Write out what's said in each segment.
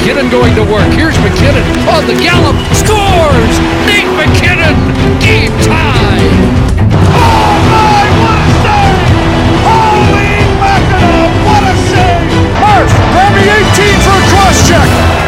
McKinnon going to work. Here's McKinnon on the gallop. Scores! Nate McKinnon! Game tie! Oh my, what a save! Holy mackerel, what a save! Murph, grab 18 for a cross check!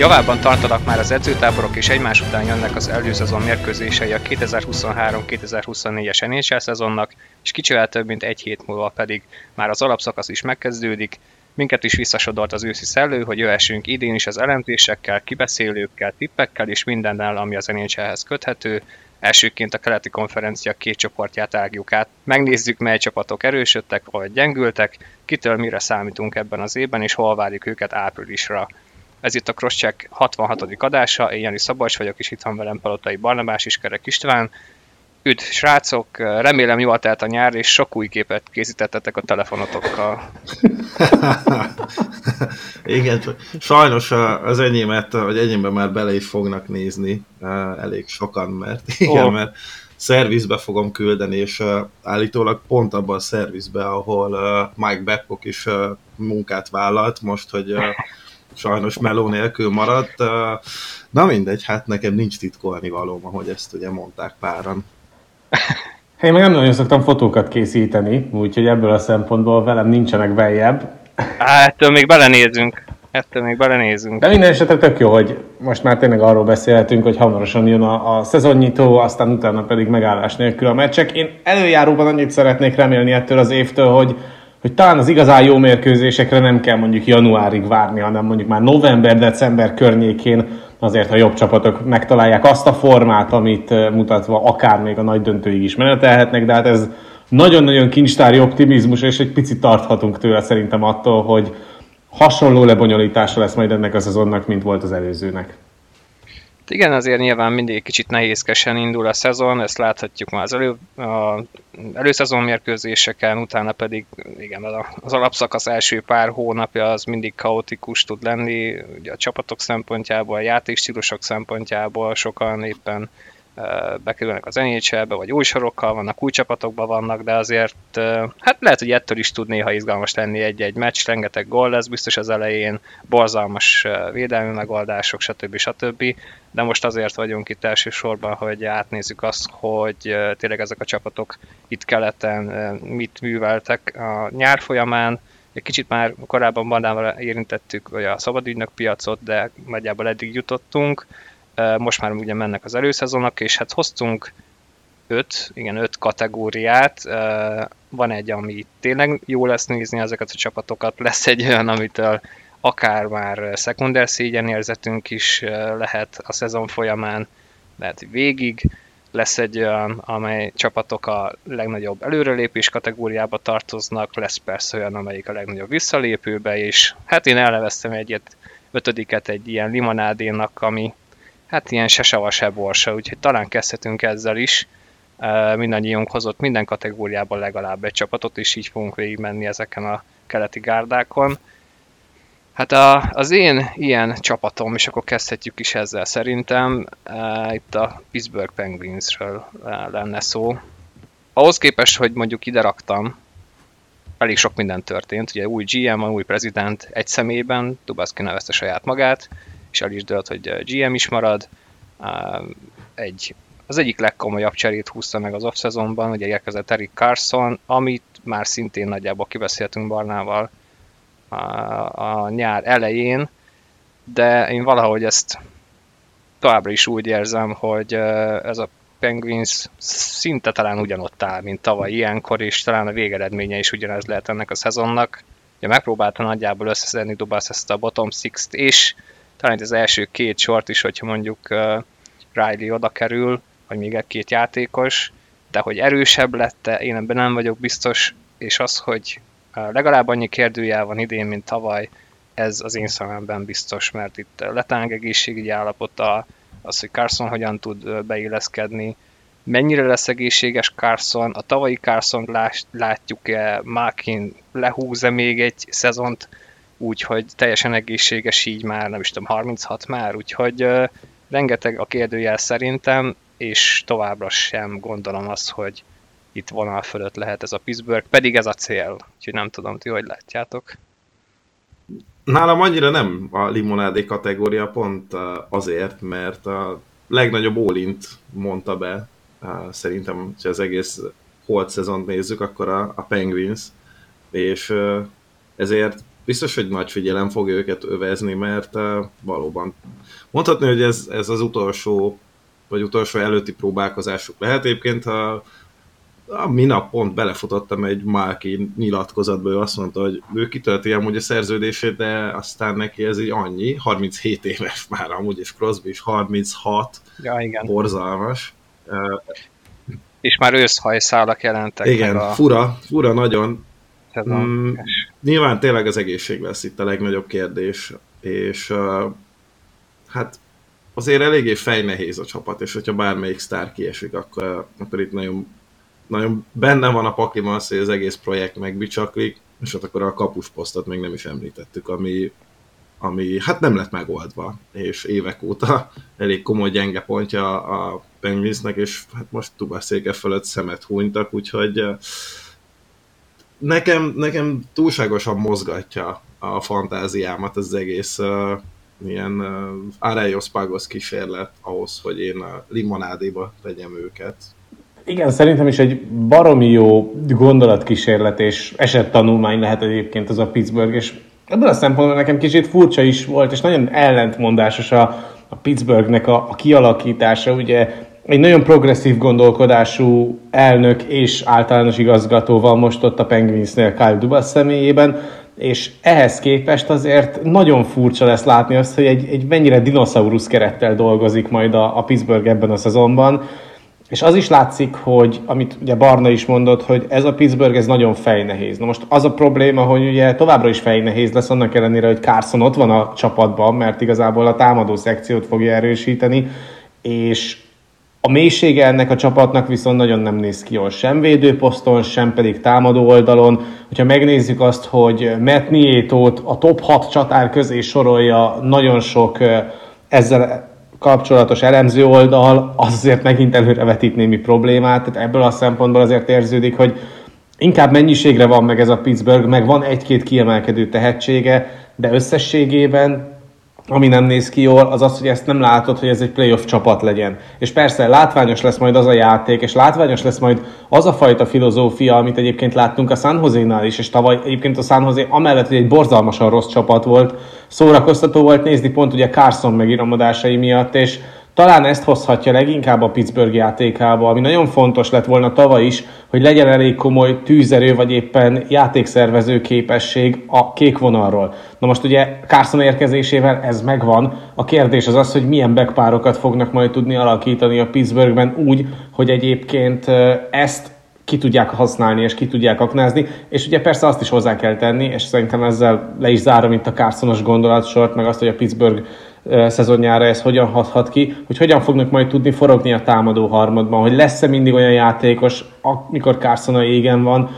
Javában tartanak már az edzőtáborok, és egymás után jönnek az előszezon mérkőzései a 2023-2024-es NHL szezonnak, és kicsivel több mint egy hét múlva pedig már az alapszakasz is megkezdődik. Minket is visszasodolt az őszi szellő, hogy jöhessünk idén is az elemzésekkel, kibeszélőkkel, tippekkel és mindennel, ami az NHL-hez köthető. Elsőként a keleti konferencia két csoportját ágjuk át. Megnézzük, mely csapatok erősödtek vagy gyengültek, kitől mire számítunk ebben az évben, és hol várjuk őket áprilisra. Ez itt a Crosscheck 66. adása, én Jani Szabolcs vagyok, és itt van velem Palotai Barnabás is, Kerek István. Üdv, srácok! Remélem jól telt a nyár, és sok új képet készítettetek a telefonotokkal. Igen, sajnos az enyémet, vagy enyémben már bele is fognak nézni elég sokan, mert igen, oh. mert szervizbe fogom küldeni, és állítólag pont abban a szervizbe, ahol Mike Babcock is munkát vállalt most, hogy sajnos meló nélkül maradt. Na mindegy, hát nekem nincs titkolni valóm, ahogy ezt ugye mondták páran. Én meg nem nagyon szoktam fotókat készíteni, úgyhogy ebből a szempontból velem nincsenek beljebb. Hát, ettől még belenézünk. Ettől még belenézünk. De minden esetre tök jó, hogy most már tényleg arról beszélhetünk, hogy hamarosan jön a, a szezonnyitó, aztán utána pedig megállás nélkül a meccsek. Én előjáróban annyit szeretnék remélni ettől az évtől, hogy hogy talán az igazán jó mérkőzésekre nem kell mondjuk januárig várni, hanem mondjuk már november-december környékén azért, ha jobb csapatok megtalálják azt a formát, amit mutatva akár még a nagy döntőig is menetelhetnek, de hát ez nagyon-nagyon kincstári optimizmus, és egy picit tarthatunk tőle szerintem attól, hogy hasonló lebonyolítása lesz majd ennek a szezonnak, mint volt az előzőnek. Igen, azért nyilván mindig kicsit nehézkesen indul a szezon, ezt láthatjuk már az elő, a előszezon mérkőzéseken, utána pedig igen, az alapszakasz első pár hónapja az mindig kaotikus tud lenni, ugye a csapatok szempontjából, a játékstílusok szempontjából sokan éppen bekerülnek az NHL-be, vagy új sorokkal vannak, új csapatokban vannak, de azért hát lehet, hogy ettől is tud néha izgalmas lenni egy-egy meccs, rengeteg gól lesz biztos az elején, borzalmas védelmi megoldások, stb. stb. De most azért vagyunk itt elsősorban, hogy átnézzük azt, hogy tényleg ezek a csapatok itt keleten mit műveltek a nyár folyamán, egy kicsit már korábban bandával érintettük hogy a szabadügynök piacot, de nagyjából eddig jutottunk most már ugye mennek az előszezonok, és hát hoztunk öt, igen, öt kategóriát. Van egy, ami tényleg jó lesz nézni ezeket a csapatokat, lesz egy olyan, amitől akár már szekunder szégyenérzetünk is lehet a szezon folyamán, lehet végig. Lesz egy olyan, amely csapatok a legnagyobb előrelépés kategóriába tartoznak, lesz persze olyan, amelyik a legnagyobb visszalépőbe, és hát én elneveztem egyet, ötödiket egy ilyen limonádénak, ami hát ilyen se sava, se borsa, úgyhogy talán kezdhetünk ezzel is. Mindannyiunk hozott minden kategóriában legalább egy csapatot, és így fogunk végigmenni ezeken a keleti gárdákon. Hát a, az én ilyen csapatom, és akkor kezdhetjük is ezzel szerintem, itt a Pittsburgh Penguinsről lenne szó. Ahhoz képest, hogy mondjuk ide raktam, elég sok minden történt. Ugye új GM új prezident egy személyben, Dubaszki nevezte saját magát, és el is dölt, hogy GM is marad. Egy, az egyik legkomolyabb cserét húzta meg az off-szezonban, ugye érkezett Eric Carson, amit már szintén nagyjából kibeszéltünk Barnával a, a nyár elején, de én valahogy ezt továbbra is úgy érzem, hogy ez a Penguins szinte talán ugyanott áll, mint tavaly ilyenkor, és talán a végeredménye is ugyanez lehet ennek a szezonnak. Ugye megpróbálta nagyjából összeszedni Dubas ezt a bottom six-t, és talán az első két sort is, hogyha mondjuk uh, Riley oda kerül, vagy még egy-két játékos, de hogy erősebb lett én ebben nem vagyok biztos, és az, hogy uh, legalább annyi kérdőjel van idén, mint tavaly, ez az én szememben biztos, mert itt letáng egészségügyi állapota, az, hogy Carson hogyan tud beilleszkedni, mennyire lesz egészséges Carson, a tavalyi Carson látjuk-e, Malkin lehúz-e még egy szezont, úgyhogy teljesen egészséges így már, nem is tudom, 36 már, úgyhogy rengeteg a kérdőjel szerintem, és továbbra sem gondolom azt, hogy itt vonal fölött lehet ez a Pittsburgh, pedig ez a cél, úgyhogy nem tudom, ti hogy látjátok. Nálam annyira nem a limonádé kategória, pont azért, mert a legnagyobb ólint mondta be, szerintem, hogy az egész holt szezont nézzük, akkor a, a Penguins, és ezért biztos, hogy nagy figyelem fog őket övezni, mert valóban mondhatni, hogy ez, ez az utolsó, vagy utolsó előtti próbálkozásuk lehet. Egyébként a, a minap pont belefutottam egy Márki nyilatkozatba, ő azt mondta, hogy ő kitölti amúgy a szerződését, de aztán neki ez így annyi, 37 éves már amúgy, és Crosby is 36, ja, igen. borzalmas. És már őszhajszálak jelentek Igen, a... fura, fura nagyon. Szezon. Mm, nyilván tényleg az egészség lesz itt a legnagyobb kérdés, és uh, hát azért eléggé fejnehéz a csapat, és hogyha bármelyik sztár kiesik, akkor, akkor itt nagyon, nagyon benne van a pakliban az, hogy az egész projekt megbicsaklik, és ott akkor a kapusposztot még nem is említettük, ami, ami hát nem lett megoldva, és évek óta elég komoly gyenge pontja a Penguinsnek, és hát most Tubaszéke fölött szemet hunytak, úgyhogy nekem, nekem túlságosan mozgatja a fantáziámat az egész uh, ilyen uh, Arejos Pagos kísérlet ahhoz, hogy én a limonádéba tegyem őket. Igen, szerintem is egy baromi jó gondolatkísérlet és esettanulmány lehet egyébként az a Pittsburgh, és ebből a szempontból nekem kicsit furcsa is volt, és nagyon ellentmondásos a, a Pittsburghnek a, a kialakítása. Ugye egy nagyon progresszív gondolkodású elnök és általános igazgató van most ott a Penguinsnél Kyle Dubas személyében, és ehhez képest azért nagyon furcsa lesz látni azt, hogy egy, egy mennyire dinoszaurusz kerettel dolgozik majd a, a Pittsburgh ebben a szezonban, és az is látszik, hogy, amit ugye Barna is mondott, hogy ez a Pittsburgh ez nagyon fejnehéz. Na most az a probléma, hogy ugye továbbra is fejnehéz lesz, annak ellenére, hogy Carson ott van a csapatban, mert igazából a támadó szekciót fogja erősíteni, és a mélysége ennek a csapatnak viszont nagyon nem néz ki jól, sem védőposzton, sem pedig támadó oldalon. Hogyha megnézzük azt, hogy Matt Nietót a top 6 csatár közé sorolja nagyon sok ezzel kapcsolatos elemző oldal, az azért megint előrevetít némi problémát, tehát ebből a szempontból azért érződik, hogy inkább mennyiségre van meg ez a Pittsburgh, meg van egy-két kiemelkedő tehetsége, de összességében ami nem néz ki jól, az az, hogy ezt nem látod, hogy ez egy playoff csapat legyen. És persze látványos lesz majd az a játék, és látványos lesz majd az a fajta filozófia, amit egyébként láttunk a San Jose-nál is, és tavaly egyébként a San Jose amellett, hogy egy borzalmasan rossz csapat volt, szórakoztató volt nézni pont ugye Carson megíramodásai miatt, és talán ezt hozhatja leginkább a Pittsburgh játékába, ami nagyon fontos lett volna tavaly is, hogy legyen elég komoly tűzerő, vagy éppen játékszervező képesség a kék vonalról. Na most ugye Carson érkezésével ez megvan. A kérdés az az, hogy milyen backpárokat fognak majd tudni alakítani a Pittsburghben úgy, hogy egyébként ezt ki tudják használni és ki tudják aknázni, és ugye persze azt is hozzá kell tenni, és szerintem ezzel le is zárom itt a Carsonos gondolatsort, meg azt, hogy a Pittsburgh szezonjára ez hogyan hathat ki, hogy hogyan fognak majd tudni forogni a támadó harmadban, hogy lesz-e mindig olyan játékos, amikor Carson a égen van,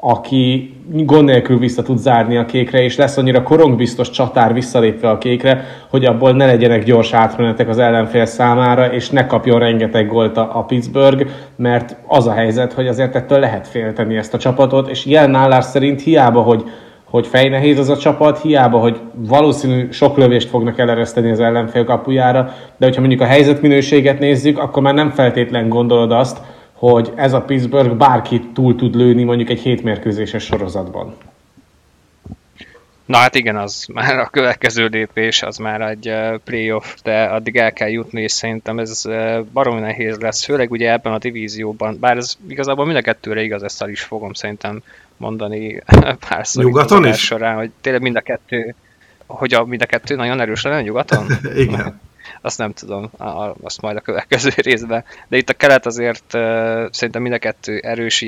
aki gond nélkül vissza tud zárni a kékre, és lesz annyira korongbiztos csatár visszalépve a kékre, hogy abból ne legyenek gyors átmenetek az ellenfél számára, és ne kapjon rengeteg gólt a, a Pittsburgh, mert az a helyzet, hogy azért ettől lehet félteni ezt a csapatot, és jelen állás szerint hiába, hogy hogy fejnehéz az a csapat, hiába, hogy valószínű sok lövést fognak elereszteni az ellenfél kapujára, de hogyha mondjuk a helyzetminőséget nézzük, akkor már nem feltétlen gondolod azt, hogy ez a Pittsburgh bárkit túl tud lőni mondjuk egy hétmérkőzéses sorozatban. Na hát igen, az már a következő lépés, az már egy playoff, de addig el kell jutni, és szerintem ez baromi nehéz lesz, főleg ugye ebben a divízióban, bár ez igazából mind a kettőre igaz, ezt el is fogom szerintem mondani párszor Nyugaton is? során, hogy tényleg mind a kettő, hogy a, mind a kettő nagyon erős lenne nyugaton? Igen. azt nem tudom, azt majd a következő részben. De itt a kelet azért szerintem mind a kettő erős,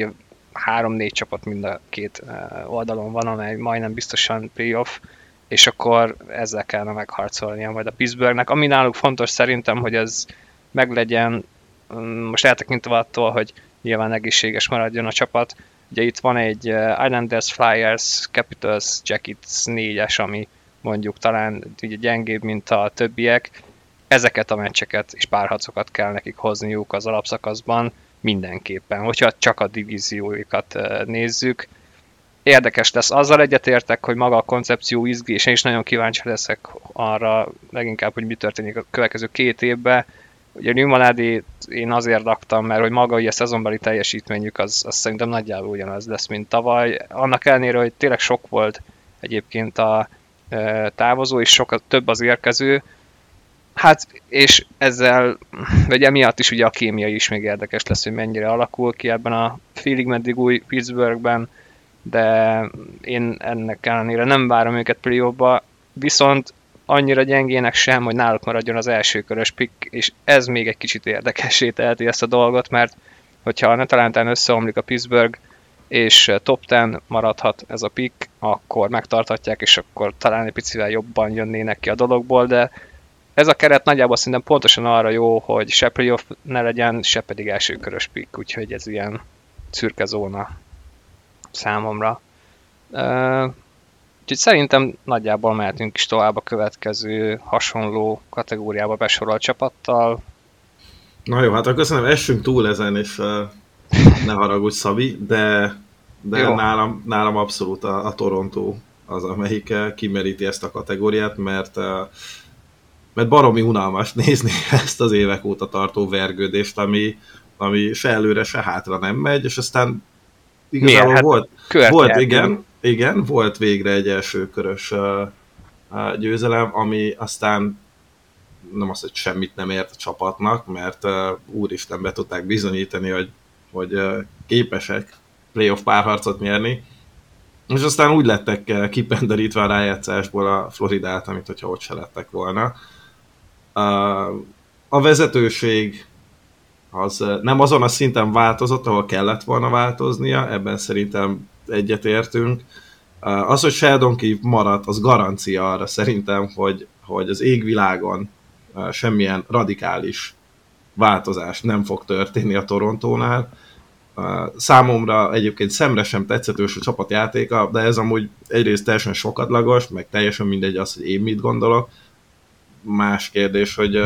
három-négy csapat mind a két oldalon van, amely majdnem biztosan playoff, és akkor ezzel kellene megharcolnia majd a Pittsburghnek. Ami náluk fontos szerintem, hogy ez meglegyen, um, most eltekintve attól, hogy nyilván egészséges maradjon a csapat, Ugye itt van egy Islanders, Flyers, Capitals, Jackets 4-es, ami mondjuk talán ugye gyengébb, mint a többiek. Ezeket a meccseket és párharcokat kell nekik hozniuk az alapszakaszban, mindenképpen, hogyha csak a divízióikat nézzük. Érdekes lesz. Azzal egyetértek, hogy maga a koncepció izgi, és én is nagyon kíváncsi leszek arra leginkább, hogy mi történik a következő két évben. Ugye Newmanádét én azért raktam, mert hogy maga a szezonbeli teljesítményük az, az szerintem nagyjából ugyanaz lesz, mint tavaly. Annak ellenére, hogy tényleg sok volt egyébként a távozó, és sokkal több az érkező, Hát, és ezzel, vagy emiatt is ugye a kémia is még érdekes lesz, hogy mennyire alakul ki ebben a félig meddig új Pittsburghben, de én ennek ellenére nem várom őket playoffba, viszont annyira gyengének sem, hogy náluk maradjon az első körös pick, és ez még egy kicsit érdekessé teheti ezt a dolgot, mert hogyha a netalántán összeomlik a Pittsburgh, és top 10 maradhat ez a pick, akkor megtarthatják, és akkor talán egy picivel jobban jönnének ki a dologból, de ez a keret nagyjából szerintem pontosan arra jó, hogy se playoff ne legyen, se pedig első körös pick, úgyhogy ez ilyen szürke zóna számomra. Uh, úgyhogy szerintem nagyjából mehetünk is tovább a következő hasonló kategóriába besorolt csapattal. Na jó, hát akkor köszönöm, essünk túl ezen, és uh, ne haragudj Szabi, de, de nálam, nálam abszolút a, a Toronto az, amelyik kimeríti ezt a kategóriát, mert uh, mert baromi unalmas nézni ezt az évek óta tartó vergődést, ami, ami se előre, se hátra nem megy, és aztán igazából hát volt, volt igen, igen, volt végre egy első körös uh, uh, győzelem, ami aztán nem az, hogy semmit nem ért a csapatnak, mert uh, úristen be tudták bizonyítani, hogy, hogy uh, képesek playoff párharcot nyerni, és aztán úgy lettek kipenderítve a rájátszásból a Floridát, amit hogyha ott se lettek volna. A vezetőség az nem azon a szinten változott, ahol kellett volna változnia, ebben szerintem egyetértünk. Az, hogy Sheldon Keefe maradt, az garancia arra szerintem, hogy, hogy az égvilágon semmilyen radikális változás nem fog történni a Torontónál. Számomra egyébként szemre sem tetszetős a csapatjátéka, de ez amúgy egyrészt teljesen sokadlagos, meg teljesen mindegy az, hogy én mit gondolok más kérdés, hogy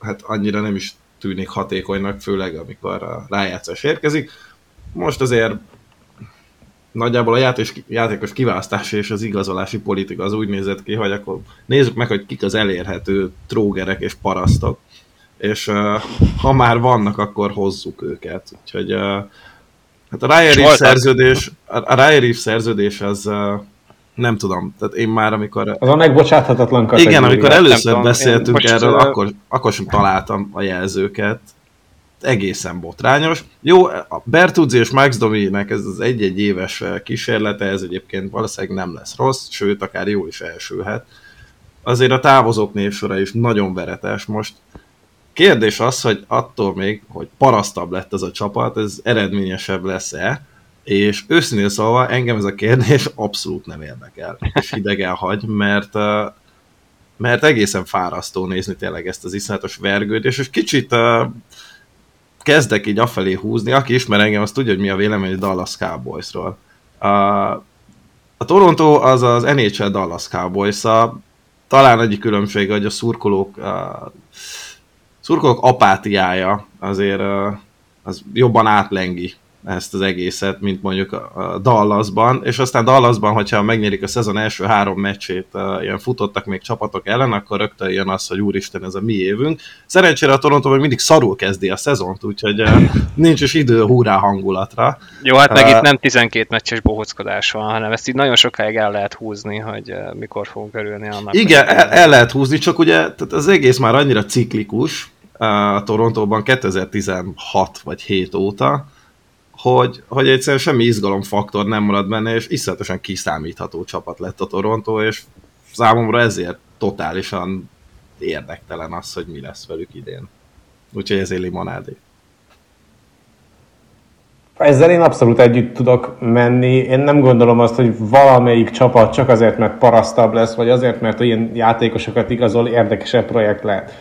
hát annyira nem is tűnik hatékonynak, főleg amikor a rájátszás érkezik. Most azért nagyjából a játék, játékos kiválasztás és az igazolási politika az úgy nézett ki, hogy akkor nézzük meg, hogy kik az elérhető trógerek és parasztok, és uh, ha már vannak, akkor hozzuk őket. Úgyhogy uh, hát a Ryan szerződés, a Ryan szerződés az uh, nem tudom, tehát én már amikor... Az a megbocsáthatatlan kategória. Igen, amikor először tudom, beszéltünk erről, akkor, akkor sem találtam a jelzőket. Egészen botrányos. Jó, a Bertuzzi és Max Dominek ez az egy-egy éves kísérlete, ez egyébként valószínűleg nem lesz rossz, sőt, akár jó is elsülhet. Azért a távozók névsora is nagyon veretes most. Kérdés az, hogy attól még, hogy parasztabb lett az a csapat, ez eredményesebb lesz-e, és őszintén szólva engem ez a kérdés abszolút nem érdekel, és hidegen hagy, mert, mert egészen fárasztó nézni tényleg ezt az iszonyatos vergődést, és kicsit kezdek így afelé húzni, aki ismer engem, azt tudja, hogy mi a vélemény a Dallas Cowboysról. A Toronto az az NHL Dallas cowboys -a. talán egyik különbség, hogy a szurkolók, uh, szurkolók apátiája azért az jobban átlengi ezt az egészet, mint mondjuk a Dallasban, és aztán Dallasban, hogyha megnyerik a szezon első három meccsét, ilyen futottak még csapatok ellen, akkor rögtön jön az, hogy úristen, ez a mi évünk. Szerencsére a Toronto még mindig szarul kezdi a szezont, úgyhogy nincs is idő húrá hangulatra. Jó, hát meg uh, itt nem 12 meccses bohockodás van, hanem ezt így nagyon sokáig el lehet húzni, hogy mikor fogunk örülni annak. Igen, el, el lehet húzni, csak ugye tehát az egész már annyira ciklikus, a Torontóban 2016 vagy 7 óta, hogy, hogy egyszerűen semmi izgalomfaktor nem marad benne, és iszonyatosan kiszámítható csapat lett a Toronto, és számomra ezért totálisan érdektelen az, hogy mi lesz velük idén. Úgyhogy ezért limonádé. Ezzel én abszolút együtt tudok menni. Én nem gondolom azt, hogy valamelyik csapat csak azért, mert parasztabb lesz, vagy azért, mert ilyen játékosokat igazol, érdekesebb projekt lehet.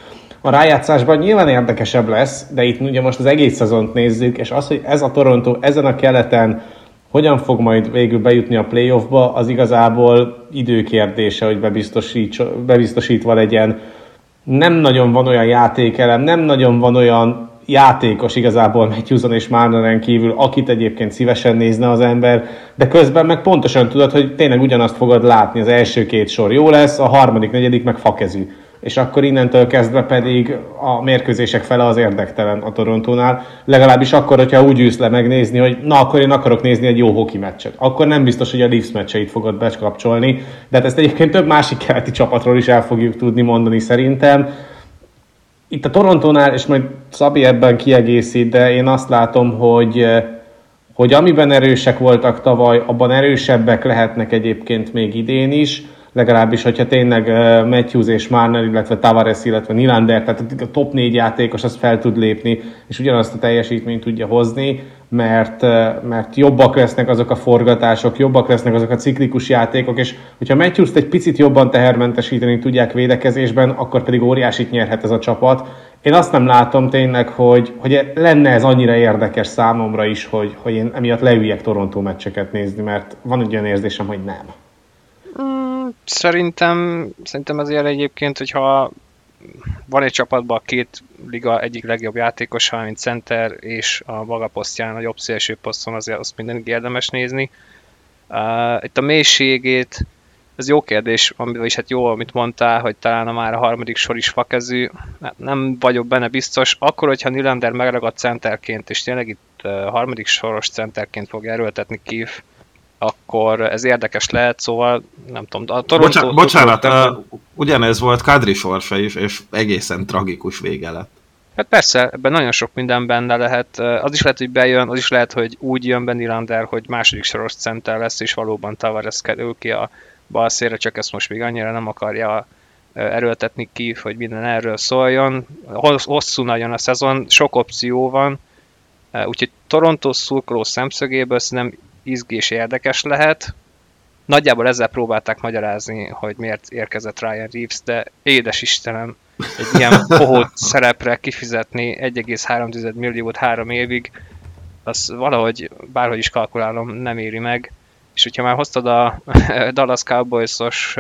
A rájátszásban nyilván érdekesebb lesz, de itt ugye most az egész szezont nézzük, és az, hogy ez a Toronto ezen a keleten hogyan fog majd végül bejutni a playoffba, az igazából időkérdése, hogy bebiztosítva legyen. Nem nagyon van olyan játékelem, nem nagyon van olyan játékos igazából Matthewson és Marneren kívül, akit egyébként szívesen nézne az ember, de közben meg pontosan tudod, hogy tényleg ugyanazt fogod látni, az első két sor jó lesz, a harmadik, negyedik meg fakezű és akkor innentől kezdve pedig a mérkőzések fele az érdektelen a Torontónál. Legalábbis akkor, hogyha úgy űsz le megnézni, hogy na akkor én akarok nézni egy jó hoki meccset. Akkor nem biztos, hogy a Leafs meccseit fogod bekapcsolni, de hát ezt egyébként több másik keleti csapatról is el fogjuk tudni mondani szerintem. Itt a Torontónál, és majd Szabi ebben kiegészít, de én azt látom, hogy hogy amiben erősek voltak tavaly, abban erősebbek lehetnek egyébként még idén is legalábbis, hogyha tényleg Matthews és Marner, illetve Tavares, illetve Nylander, tehát a top négy játékos az fel tud lépni, és ugyanazt a teljesítményt tudja hozni, mert, mert jobbak lesznek azok a forgatások, jobbak lesznek azok a ciklikus játékok, és hogyha Matthews-t egy picit jobban tehermentesíteni tudják védekezésben, akkor pedig óriásit nyerhet ez a csapat. Én azt nem látom tényleg, hogy, hogy lenne ez annyira érdekes számomra is, hogy, hogy én emiatt leüljek Toronto meccseket nézni, mert van egy olyan érzésem, hogy nem. Szerintem, szerintem azért egyébként, hogyha van egy csapatban a két liga egyik legjobb játékosa, mint center, és a maga posztján, a jobb szélső poszton azért azt mindenki érdemes nézni. Uh, itt a mélységét, ez jó kérdés, is hát jó, amit mondtál, hogy talán a már a harmadik sor is fakezű, hát nem vagyok benne biztos. Akkor, hogyha Nylander megragad centerként, és tényleg itt uh, harmadik soros centerként fog erőltetni Kiev, akkor ez érdekes lehet, szóval nem tudom. A Toronto, Bocsánat, bocsánat uh, ugyanez volt Kadri sorsa is, és egészen tragikus vége lett. Hát persze, ebben nagyon sok minden benne lehet. Az is lehet, hogy bejön, az is lehet, hogy úgy jön Benny Lander, hogy második soros center lesz, és valóban Tavares kerül ki a bal szélre, csak ezt most még annyira nem akarja erőltetni ki, hogy minden erről szóljon. Hosszú nagyon a szezon, sok opció van, úgyhogy Toronto szurkoló szemszögéből szerintem izgi és érdekes lehet. Nagyjából ezzel próbálták magyarázni, hogy miért érkezett Ryan Reeves, de édes Istenem, egy ilyen pohót szerepre kifizetni 1,3 milliót három évig, az valahogy, bárhogy is kalkulálom, nem éri meg. És hogyha már hoztad a Dallas Cowboys-os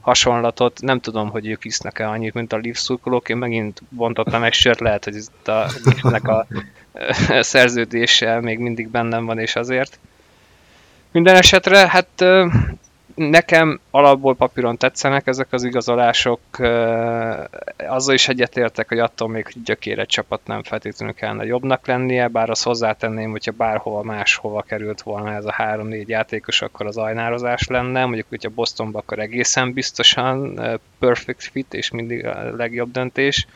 hasonlatot, nem tudom, hogy ők isznek-e annyit, mint a Leafs szurkolók. Én megint bontottam egy sört, lehet, hogy itt a, a szerződése még mindig bennem van, és azért. Minden esetre, hát nekem alapból papíron tetszenek ezek az igazolások, azzal is egyetértek, hogy attól még gyökére csapat nem feltétlenül kellene jobbnak lennie, bár azt hozzátenném, hogyha bárhova máshova került volna ez a három-négy játékos, akkor az ajnározás lenne, mondjuk, hogyha Bostonba, akkor egészen biztosan perfect fit, és mindig a legjobb döntés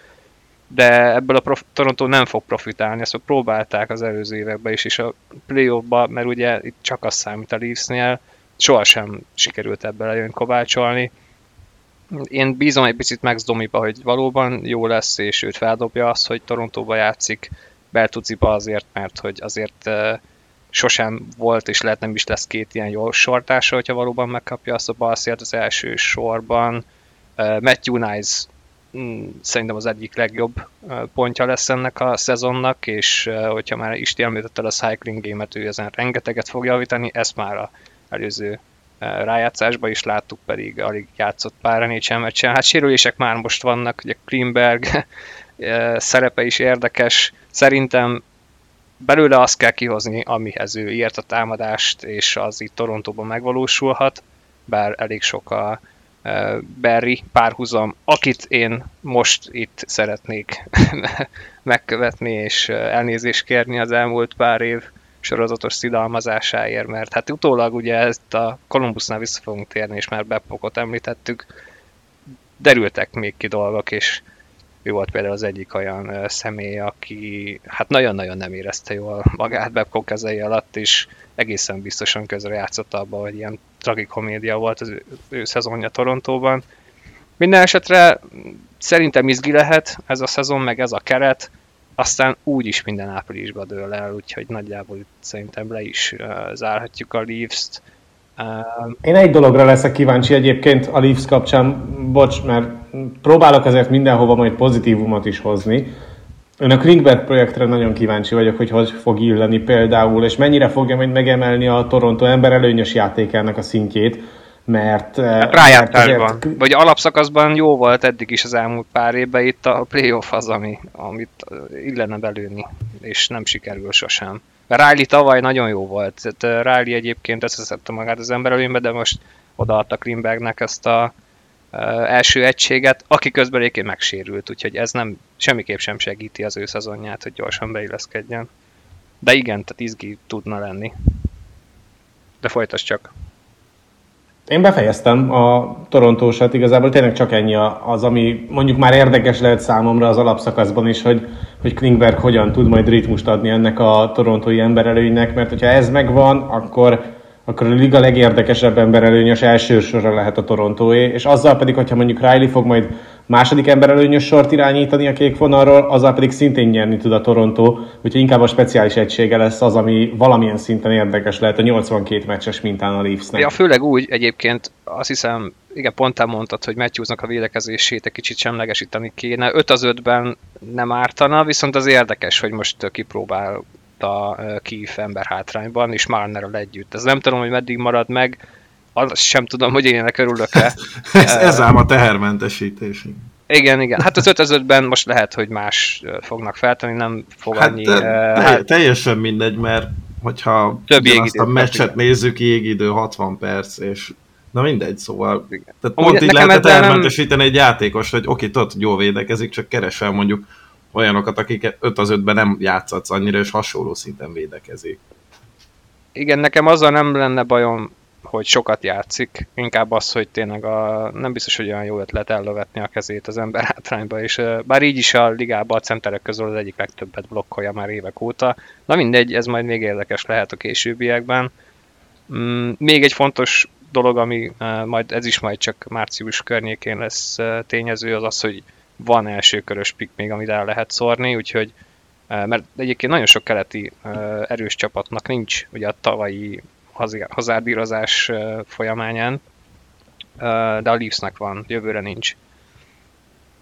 de ebből a prof- Toronto nem fog profitálni, ezt próbálták az előző években is, és a playoffba, mert ugye itt csak az számít a Leafsnél, sohasem sikerült ebből eljön kovácsolni. Én bízom egy picit Max Domiba, hogy valóban jó lesz, és őt feldobja az, hogy Torontóba játszik, Bertuziba azért, mert hogy azért sosem volt, és lehet nem is lesz két ilyen jó sortása, hogyha valóban megkapja azt a balszért az első sorban. Uh, Matthew Nice szerintem az egyik legjobb pontja lesz ennek a szezonnak, és hogyha már Isti említetted a cycling game-et, ő ezen rengeteget fog javítani, ezt már a előző rájátszásban is láttuk, pedig alig játszott pár NHL meccsen. Hát sérülések már most vannak, ugye Klimberg szerepe is érdekes. Szerintem belőle azt kell kihozni, amihez ő írt a támadást, és az itt Torontóban megvalósulhat, bár elég sok a Barry párhuzam, akit én most itt szeretnék megkövetni és elnézést kérni az elmúlt pár év sorozatos szidalmazásáért, mert hát utólag ugye ezt a Columbusnál vissza fogunk térni, és már Bepokot említettük, derültek még ki dolgok, és ő volt például az egyik olyan személy, aki hát nagyon-nagyon nem érezte jól magát Babcock kezei alatt, és egészen biztosan közre játszott abba, hogy ilyen tragikomédia volt az ő, ő szezonja Torontóban. Minden esetre szerintem izgi lehet ez a szezon, meg ez a keret, aztán úgyis minden áprilisban dől el, úgyhogy nagyjából itt szerintem le is zárhatjuk a Leafs-t. Én egy dologra leszek kíváncsi egyébként a Leafs kapcsán, bocs, mert próbálok azért mindenhova majd pozitívumot is hozni. Ön a Klingberg projektre nagyon kíváncsi vagyok, hogy hogy fog illeni például, és mennyire fogja majd megemelni a Toronto ember előnyös játékának a szintjét, mert... Hát rájártásban, azért... vagy alapszakaszban jó volt eddig is az elmúlt pár évben, itt a playoff az, ami, amit illene belőni, és nem sikerül sosem. Riley tavaly nagyon jó volt, tehát Riley egyébként összeszedte magát az ember előnybe, de most odaadta Klimbergnek ezt a első egységet, aki közben egyébként megsérült, úgyhogy ez nem semmiképp sem segíti az ő szezonját, hogy gyorsan beilleszkedjen. De igen, tehát izgi tudna lenni. De folytasd csak. Én befejeztem a torontósat, igazából tényleg csak ennyi az, ami mondjuk már érdekes lehet számomra az alapszakaszban is, hogy, hogy Klingberg hogyan tud majd ritmust adni ennek a torontói emberelőinek, mert hogyha ez megvan, akkor akkor a liga legérdekesebb emberelőnyös első sorra lehet a Torontóé, és azzal pedig, hogyha mondjuk Riley fog majd második emberelőnyös sort irányítani a kék vonalról, azzal pedig szintén nyerni tud a Torontó, úgyhogy inkább a speciális egysége lesz az, ami valamilyen szinten érdekes lehet a 82 meccses mintán a Leafsnek. Ja, főleg úgy egyébként azt hiszem, igen, pont mondtad, hogy Matthewsnak a védekezését egy kicsit semlegesíteni kéne. 5 az 5-ben nem ártana, viszont az érdekes, hogy most kipróbál a Kiev ember hátrányban, és Marnerrel együtt. Ez nem tudom, hogy meddig marad meg, azt sem tudom, hogy én ennek örülök-e. ez, ez ám a tehermentesítés. Igen, igen. Hát az 5 ben most lehet, hogy más fognak feltenni, nem fog hát, annyi... Uh, hát, teljesen mindegy, mert hogyha több azt a meccset igen. nézzük, jégidő 60 perc, és na mindegy, szóval igen. tehát pont így lehet tehermentesíteni nem... egy játékos, hogy oké, tudod, jól védekezik, csak keresel mondjuk olyanokat, akik 5 az 5-ben nem játszatsz annyira, és hasonló szinten védekezik. Igen, nekem azzal nem lenne bajom, hogy sokat játszik, inkább az, hogy tényleg a, nem biztos, hogy olyan jó ötlet ellövetni a kezét az ember hátrányba, és bár így is a ligában a centerek közül az egyik legtöbbet blokkolja már évek óta. Na mindegy, ez majd még érdekes lehet a későbbiekben. Mm, még egy fontos dolog, ami majd ez is majd csak március környékén lesz tényező, az az, hogy van elsőkörös pick még, amit el lehet szórni, úgyhogy mert egyébként nagyon sok keleti erős csapatnak nincs ugye a tavalyi hazárdírozás folyamányán, de a Leafsnek van, jövőre nincs.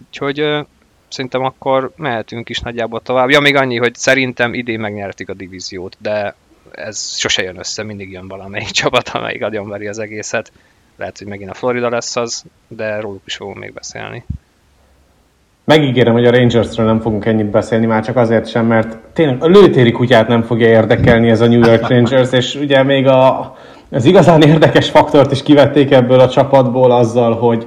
Úgyhogy szerintem akkor mehetünk is nagyjából tovább. Ja, még annyi, hogy szerintem idén megnyertik a divíziót, de ez sose jön össze, mindig jön valamelyik csapat, amelyik agyonveri az egészet. Lehet, hogy megint a Florida lesz az, de róluk is fogunk még beszélni. Megígérem, hogy a Rangersről nem fogunk ennyit beszélni, már csak azért sem, mert tényleg a lőtéri kutyát nem fogja érdekelni ez a New York Rangers, és ugye még a, az igazán érdekes faktort is kivették ebből a csapatból azzal, hogy,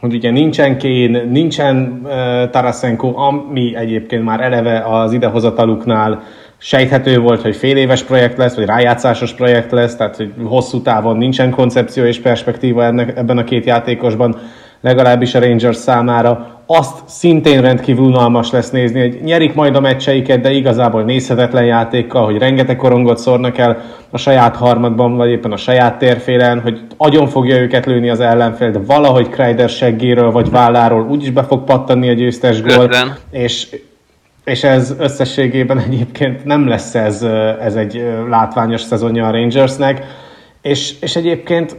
hogy ugye nincsen Kén, nincsen uh, Tarasenko, ami egyébként már eleve az idehozataluknál sejthető volt, hogy fél éves projekt lesz, vagy rájátszásos projekt lesz, tehát hogy hosszú távon nincsen koncepció és perspektíva ennek, ebben a két játékosban, legalábbis a Rangers számára azt szintén rendkívül unalmas lesz nézni, hogy nyerik majd a meccseiket, de igazából nézhetetlen játékkal, hogy rengeteg korongot szórnak el a saját harmadban, vagy éppen a saját térfélen, hogy agyon fogja őket lőni az ellenfél, de valahogy Kreider seggéről vagy válláról úgyis be fog pattanni a győztes gól, és és ez összességében egyébként nem lesz ez, ez egy látványos szezonja a Rangersnek, és, és egyébként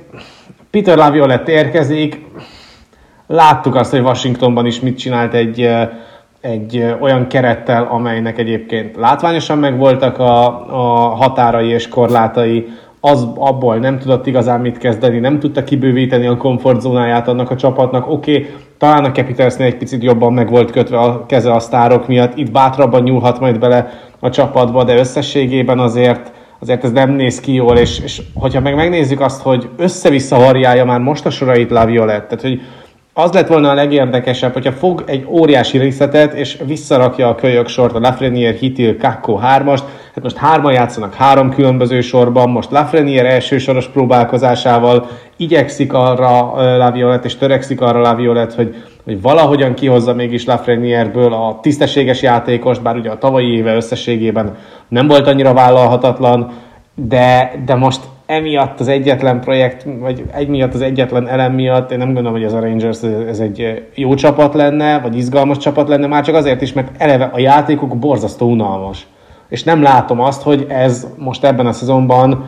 Peter Laviolette érkezik, Láttuk azt, hogy Washingtonban is mit csinált egy, egy olyan kerettel, amelynek egyébként látványosan megvoltak a, a határai és korlátai, az abból nem tudott igazán mit kezdeni, nem tudta kibővíteni a komfortzónáját annak a csapatnak. Oké, okay, talán a Capitalsnél egy picit jobban meg volt kötve a keze a sztárok miatt, itt bátrabban nyúlhat majd bele a csapatba, de összességében azért azért ez nem néz ki jól, és, és hogyha meg megnézzük azt, hogy össze-vissza már most a sorait La Violette, tehát hogy az lett volna a legérdekesebb, hogyha fog egy óriási részletet, és visszarakja a kölyök sort, a Lafreniere, Hitil, Kakko 3-ast, hát most hárman játszanak három különböző sorban, most Lafreniere első soros próbálkozásával igyekszik arra Laviolet, és törekszik arra Laviolet, hogy, hogy valahogyan kihozza mégis Lafrenierből a tisztességes játékos, bár ugye a tavalyi éve összességében nem volt annyira vállalhatatlan, de, de most emiatt az egyetlen projekt, vagy egy miatt az egyetlen elem miatt én nem gondolom, hogy ez a Rangers ez egy jó csapat lenne, vagy izgalmas csapat lenne, már csak azért is, mert eleve a játékok borzasztó unalmas. És nem látom azt, hogy ez most ebben a szezonban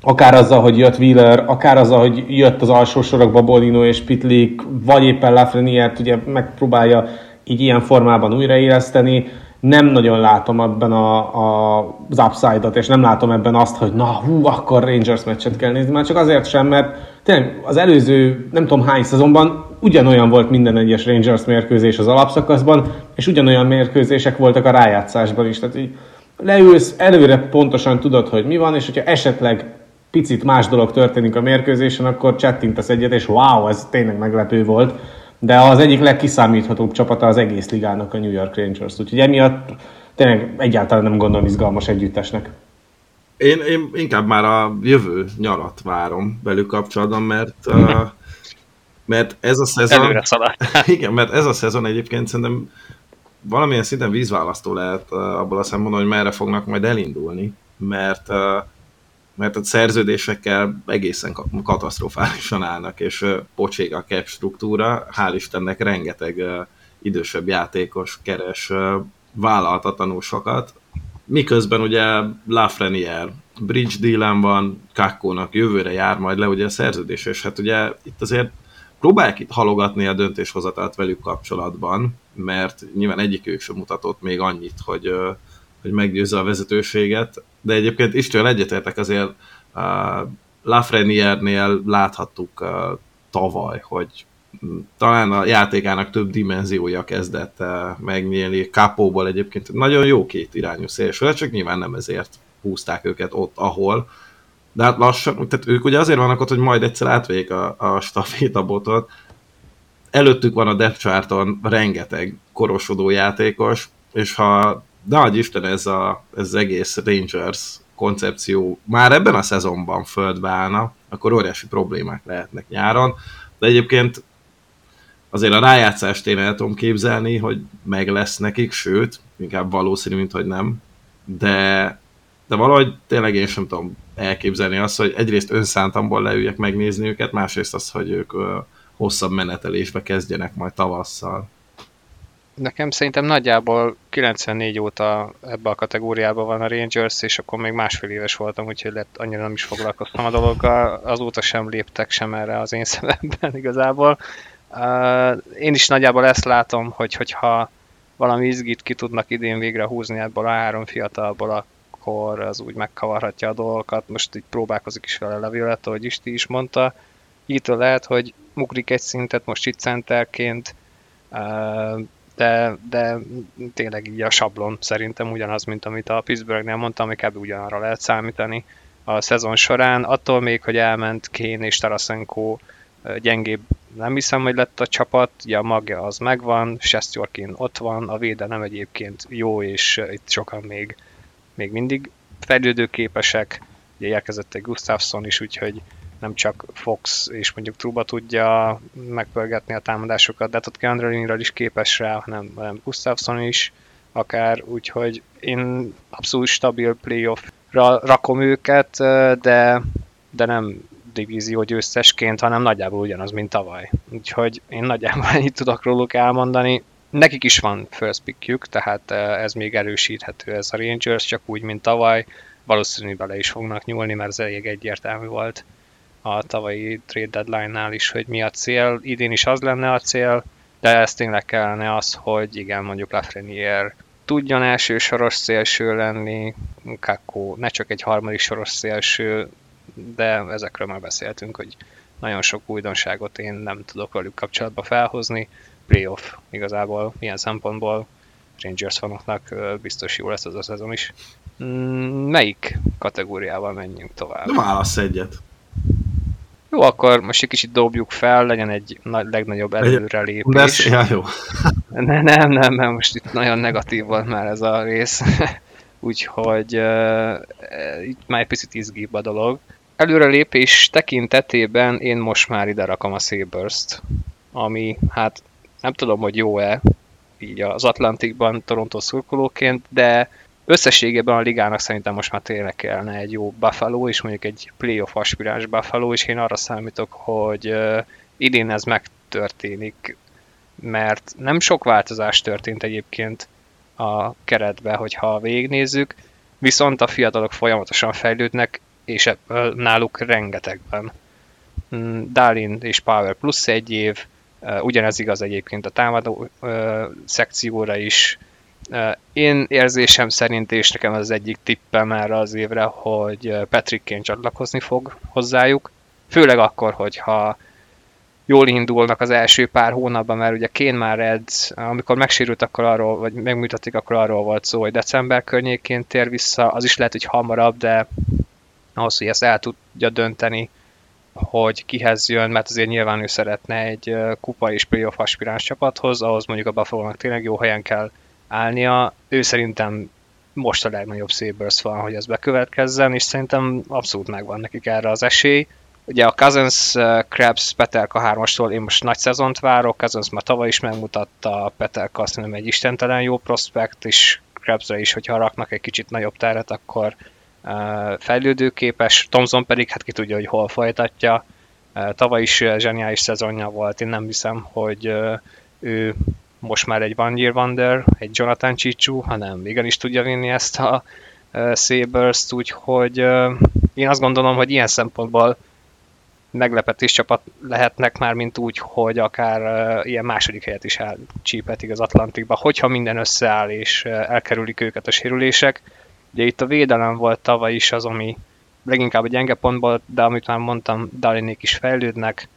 akár azzal, hogy jött Wheeler, akár azzal, hogy jött az alsó sorokba Bolino és Pitlik, vagy éppen Lafreniere ugye megpróbálja így ilyen formában újraéleszteni, nem nagyon látom ebben a, a, az upside-ot, és nem látom ebben azt, hogy na hú, akkor Rangers meccset kell nézni, már csak azért sem, mert tényleg az előző nem tudom hány szezonban ugyanolyan volt minden egyes Rangers mérkőzés az alapszakaszban, és ugyanolyan mérkőzések voltak a rájátszásban is. Tehát így leülsz, előre pontosan tudod, hogy mi van, és hogyha esetleg picit más dolog történik a mérkőzésen, akkor csettintasz egyet, és wow, ez tényleg meglepő volt. De az egyik legkiszámíthatóbb csapata az egész ligának a New York Rangers, úgyhogy emiatt tényleg egyáltalán nem gondolom izgalmas együttesnek. Én, én inkább már a jövő nyarat várom velük kapcsolatban, mert uh, mert ez a szezon... Igen, mert ez a szezon egyébként szerintem valamilyen szinten vízválasztó lehet abból a szempontból, hogy merre fognak majd elindulni, mert mert a szerződésekkel egészen katasztrofálisan állnak, és pocség a cap struktúra, hál' Istennek rengeteg idősebb játékos keres vállaltatlanul sokat, miközben ugye Lafreniere bridge deal van, Kakkónak jövőre jár majd le ugye a szerződés, és hát ugye itt azért próbálják itt halogatni a döntéshozatát velük kapcsolatban, mert nyilván egyikük sem mutatott még annyit, hogy, hogy meggyőzze a vezetőséget, de egyébként Istől egyetértek azért uh, Lafreniere-nél láthattuk uh, tavaly, hogy talán a játékának több dimenziója kezdett uh, megnyílni. Kapóból egyébként nagyon jó két irányú szélső, csak nyilván nem ezért húzták őket ott, ahol, de hát lassan, tehát ők ugye azért vannak ott, hogy majd egyszer átvegyék a, a stafétabotot. Előttük van a depth rengeteg korosodó játékos, és ha nagy Isten ez, a, ez az egész Rangers koncepció már ebben a szezonban földbe állna, akkor óriási problémák lehetnek nyáron, de egyébként azért a rájátszást én el tudom képzelni, hogy meg lesz nekik, sőt, inkább valószínű, mint hogy nem, de de valahogy tényleg én sem tudom elképzelni azt, hogy egyrészt önszántamból leüljek megnézni őket, másrészt az, hogy ők hosszabb menetelésbe kezdjenek majd tavasszal. Nekem szerintem nagyjából 94 óta ebbe a kategóriába van a Rangers, és akkor még másfél éves voltam, úgyhogy lett, annyira nem is foglalkoztam a dologgal. Azóta sem léptek sem erre az én szememben igazából. Uh, én is nagyjából ezt látom, hogy hogyha valami izgit ki tudnak idén végre húzni ebből a három fiatalból, akkor az úgy megkavarhatja a dolgokat. Most így próbálkozik is vele Levioletta, hogy Isti is mondta. Itt lehet, hogy mugrik egy szintet most itt centerként, de, de tényleg így a sablon szerintem ugyanaz, mint amit a Pittsburghnél mondtam, ami kb. ugyanarra lehet számítani a szezon során. Attól még, hogy elment Kén és Tarasenko gyengébb nem hiszem, hogy lett a csapat, ugye a magja az megvan, Sestjorkin ott van, a védelem egyébként jó, és itt sokan még még mindig fejlődőképesek, ugye érkezett egy Gustafsson is, úgyhogy nem csak Fox és mondjuk Truba tudja megpörgetni a támadásokat, de hát ott Kendra is képes rá, hanem, hanem Gustafsson is akár, úgyhogy én abszolút stabil playoffra rakom őket, de, de nem divízió győztesként, hanem nagyjából ugyanaz, mint tavaly. Úgyhogy én nagyjából ennyit tudok róluk elmondani. Nekik is van first pickjük, tehát eh, ez még erősíthető ez a Rangers, csak úgy, mint tavaly. Valószínűleg bele is fognak nyúlni, mert ez elég egyértelmű volt a tavalyi trade deadline-nál is, hogy mi a cél. Idén is az lenne a cél, de ez tényleg kellene az, hogy igen, mondjuk Lafreniere tudjon első soros szélső lenni, Kakó ne csak egy harmadik soros szélső, de ezekről már beszéltünk, hogy nagyon sok újdonságot én nem tudok velük kapcsolatba felhozni playoff igazából ilyen szempontból Rangers fanoknak biztos jó lesz az a szezon is. Mm, melyik kategóriával menjünk tovább? De válasz egyet. Jó, akkor most egy kicsit dobjuk fel, legyen egy nagy, legnagyobb előrelépés. Ja, jó. ne, nem, nem, nem, most itt nagyon negatív volt már ez a rész. Úgyhogy uh, itt már egy picit izgibb a dolog. Előrelépés tekintetében én most már ide rakom a Sabers-t, ami hát nem tudom, hogy jó-e így az Atlantikban Toronto szurkolóként, de összességében a ligának szerintem most már tényleg kellene egy jó Buffalo, és mondjuk egy playoff aspiráns Buffalo, és én arra számítok, hogy idén ez megtörténik, mert nem sok változás történt egyébként a keretbe, hogyha végignézzük, viszont a fiatalok folyamatosan fejlődnek, és ebből náluk rengetegben. Mm, Dalin és Power plusz egy év, Ugyanez igaz egyébként a támadó szekcióra is. Én érzésem szerint, és nekem az egyik tippem erre az évre, hogy Patrick Kane csatlakozni fog hozzájuk. Főleg akkor, hogyha jól indulnak az első pár hónapban, mert ugye Kane már edz, amikor megsérült, akkor arról, vagy megmutatik, akkor arról volt szó, hogy december környékén tér vissza, az is lehet, hogy hamarabb, de ahhoz, hogy ezt el tudja dönteni, hogy kihez jön, mert azért nyilván ő szeretne egy kupa és playoff aspiráns csapathoz, ahhoz mondjuk a buffalo tényleg jó helyen kell állnia. Ő szerintem most a legnagyobb Sabres van, hogy ez bekövetkezzen, és szerintem abszolút megvan nekik erre az esély. Ugye a Cousins, Krabs, Petelka 3 én most nagy szezont várok, Cousins már tavaly is megmutatta, Petelka azt mondom egy istentelen jó prospekt, és Krabsre is, hogyha raknak egy kicsit nagyobb teret, akkor fejlődőképes, Thomson pedig hát ki tudja, hogy hol folytatja. Tavaly is zseniális szezonja volt, én nem hiszem, hogy ő most már egy Van Year Wonder, egy Jonathan Csicsú, hanem igenis tudja vinni ezt a Sabres-t, úgyhogy én azt gondolom, hogy ilyen szempontból meglepetés csapat lehetnek már, mint úgy, hogy akár uh, ilyen második helyet is elcsípetik az Atlantikba, hogyha minden összeáll és uh, elkerülik őket a sérülések. Ugye itt a védelem volt tavaly is az, ami leginkább a gyenge pontból, de amit már mondtam, Dalinék is fejlődnek, uh,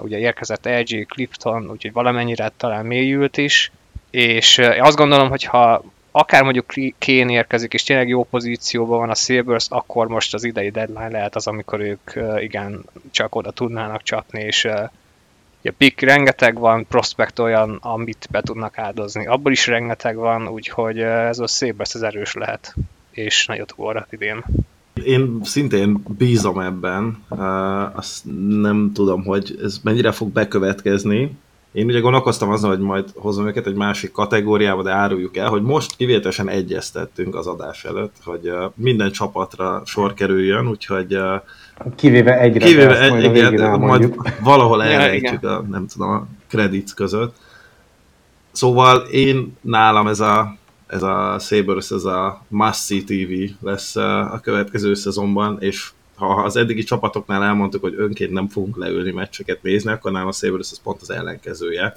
ugye érkezett LG, Clifton, úgyhogy valamennyire talán mélyült is, és uh, azt gondolom, hogy ha akár mondjuk Kén érkezik, és tényleg jó pozícióban van a Sabres, akkor most az idei deadline lehet az, amikor ők uh, igen, csak oda tudnának csapni, és a pick rengeteg van, prospect olyan, amit be tudnak áldozni. Abból is rengeteg van, úgyhogy ez a Sabres az erős lehet és nagyot ugorhat idén. Én szintén bízom ebben, azt nem tudom, hogy ez mennyire fog bekövetkezni. Én ugye gondolkoztam azon, hogy majd hozom őket egy másik kategóriába, de áruljuk el, hogy most kivételesen egyeztettünk az adás előtt, hogy minden csapatra sor kerüljön, úgyhogy Kivéve egyre, kivéve egy, majd, igen, majd valahol elrejtjük a, nem tudom, a credits között. Szóval én nálam ez a ez a Sabres, ez a Massey TV lesz a következő szezonban, és ha az eddigi csapatoknál elmondtuk, hogy önként nem fogunk leülni meccseket nézni, akkor nálam a Sabres az pont az ellenkezője.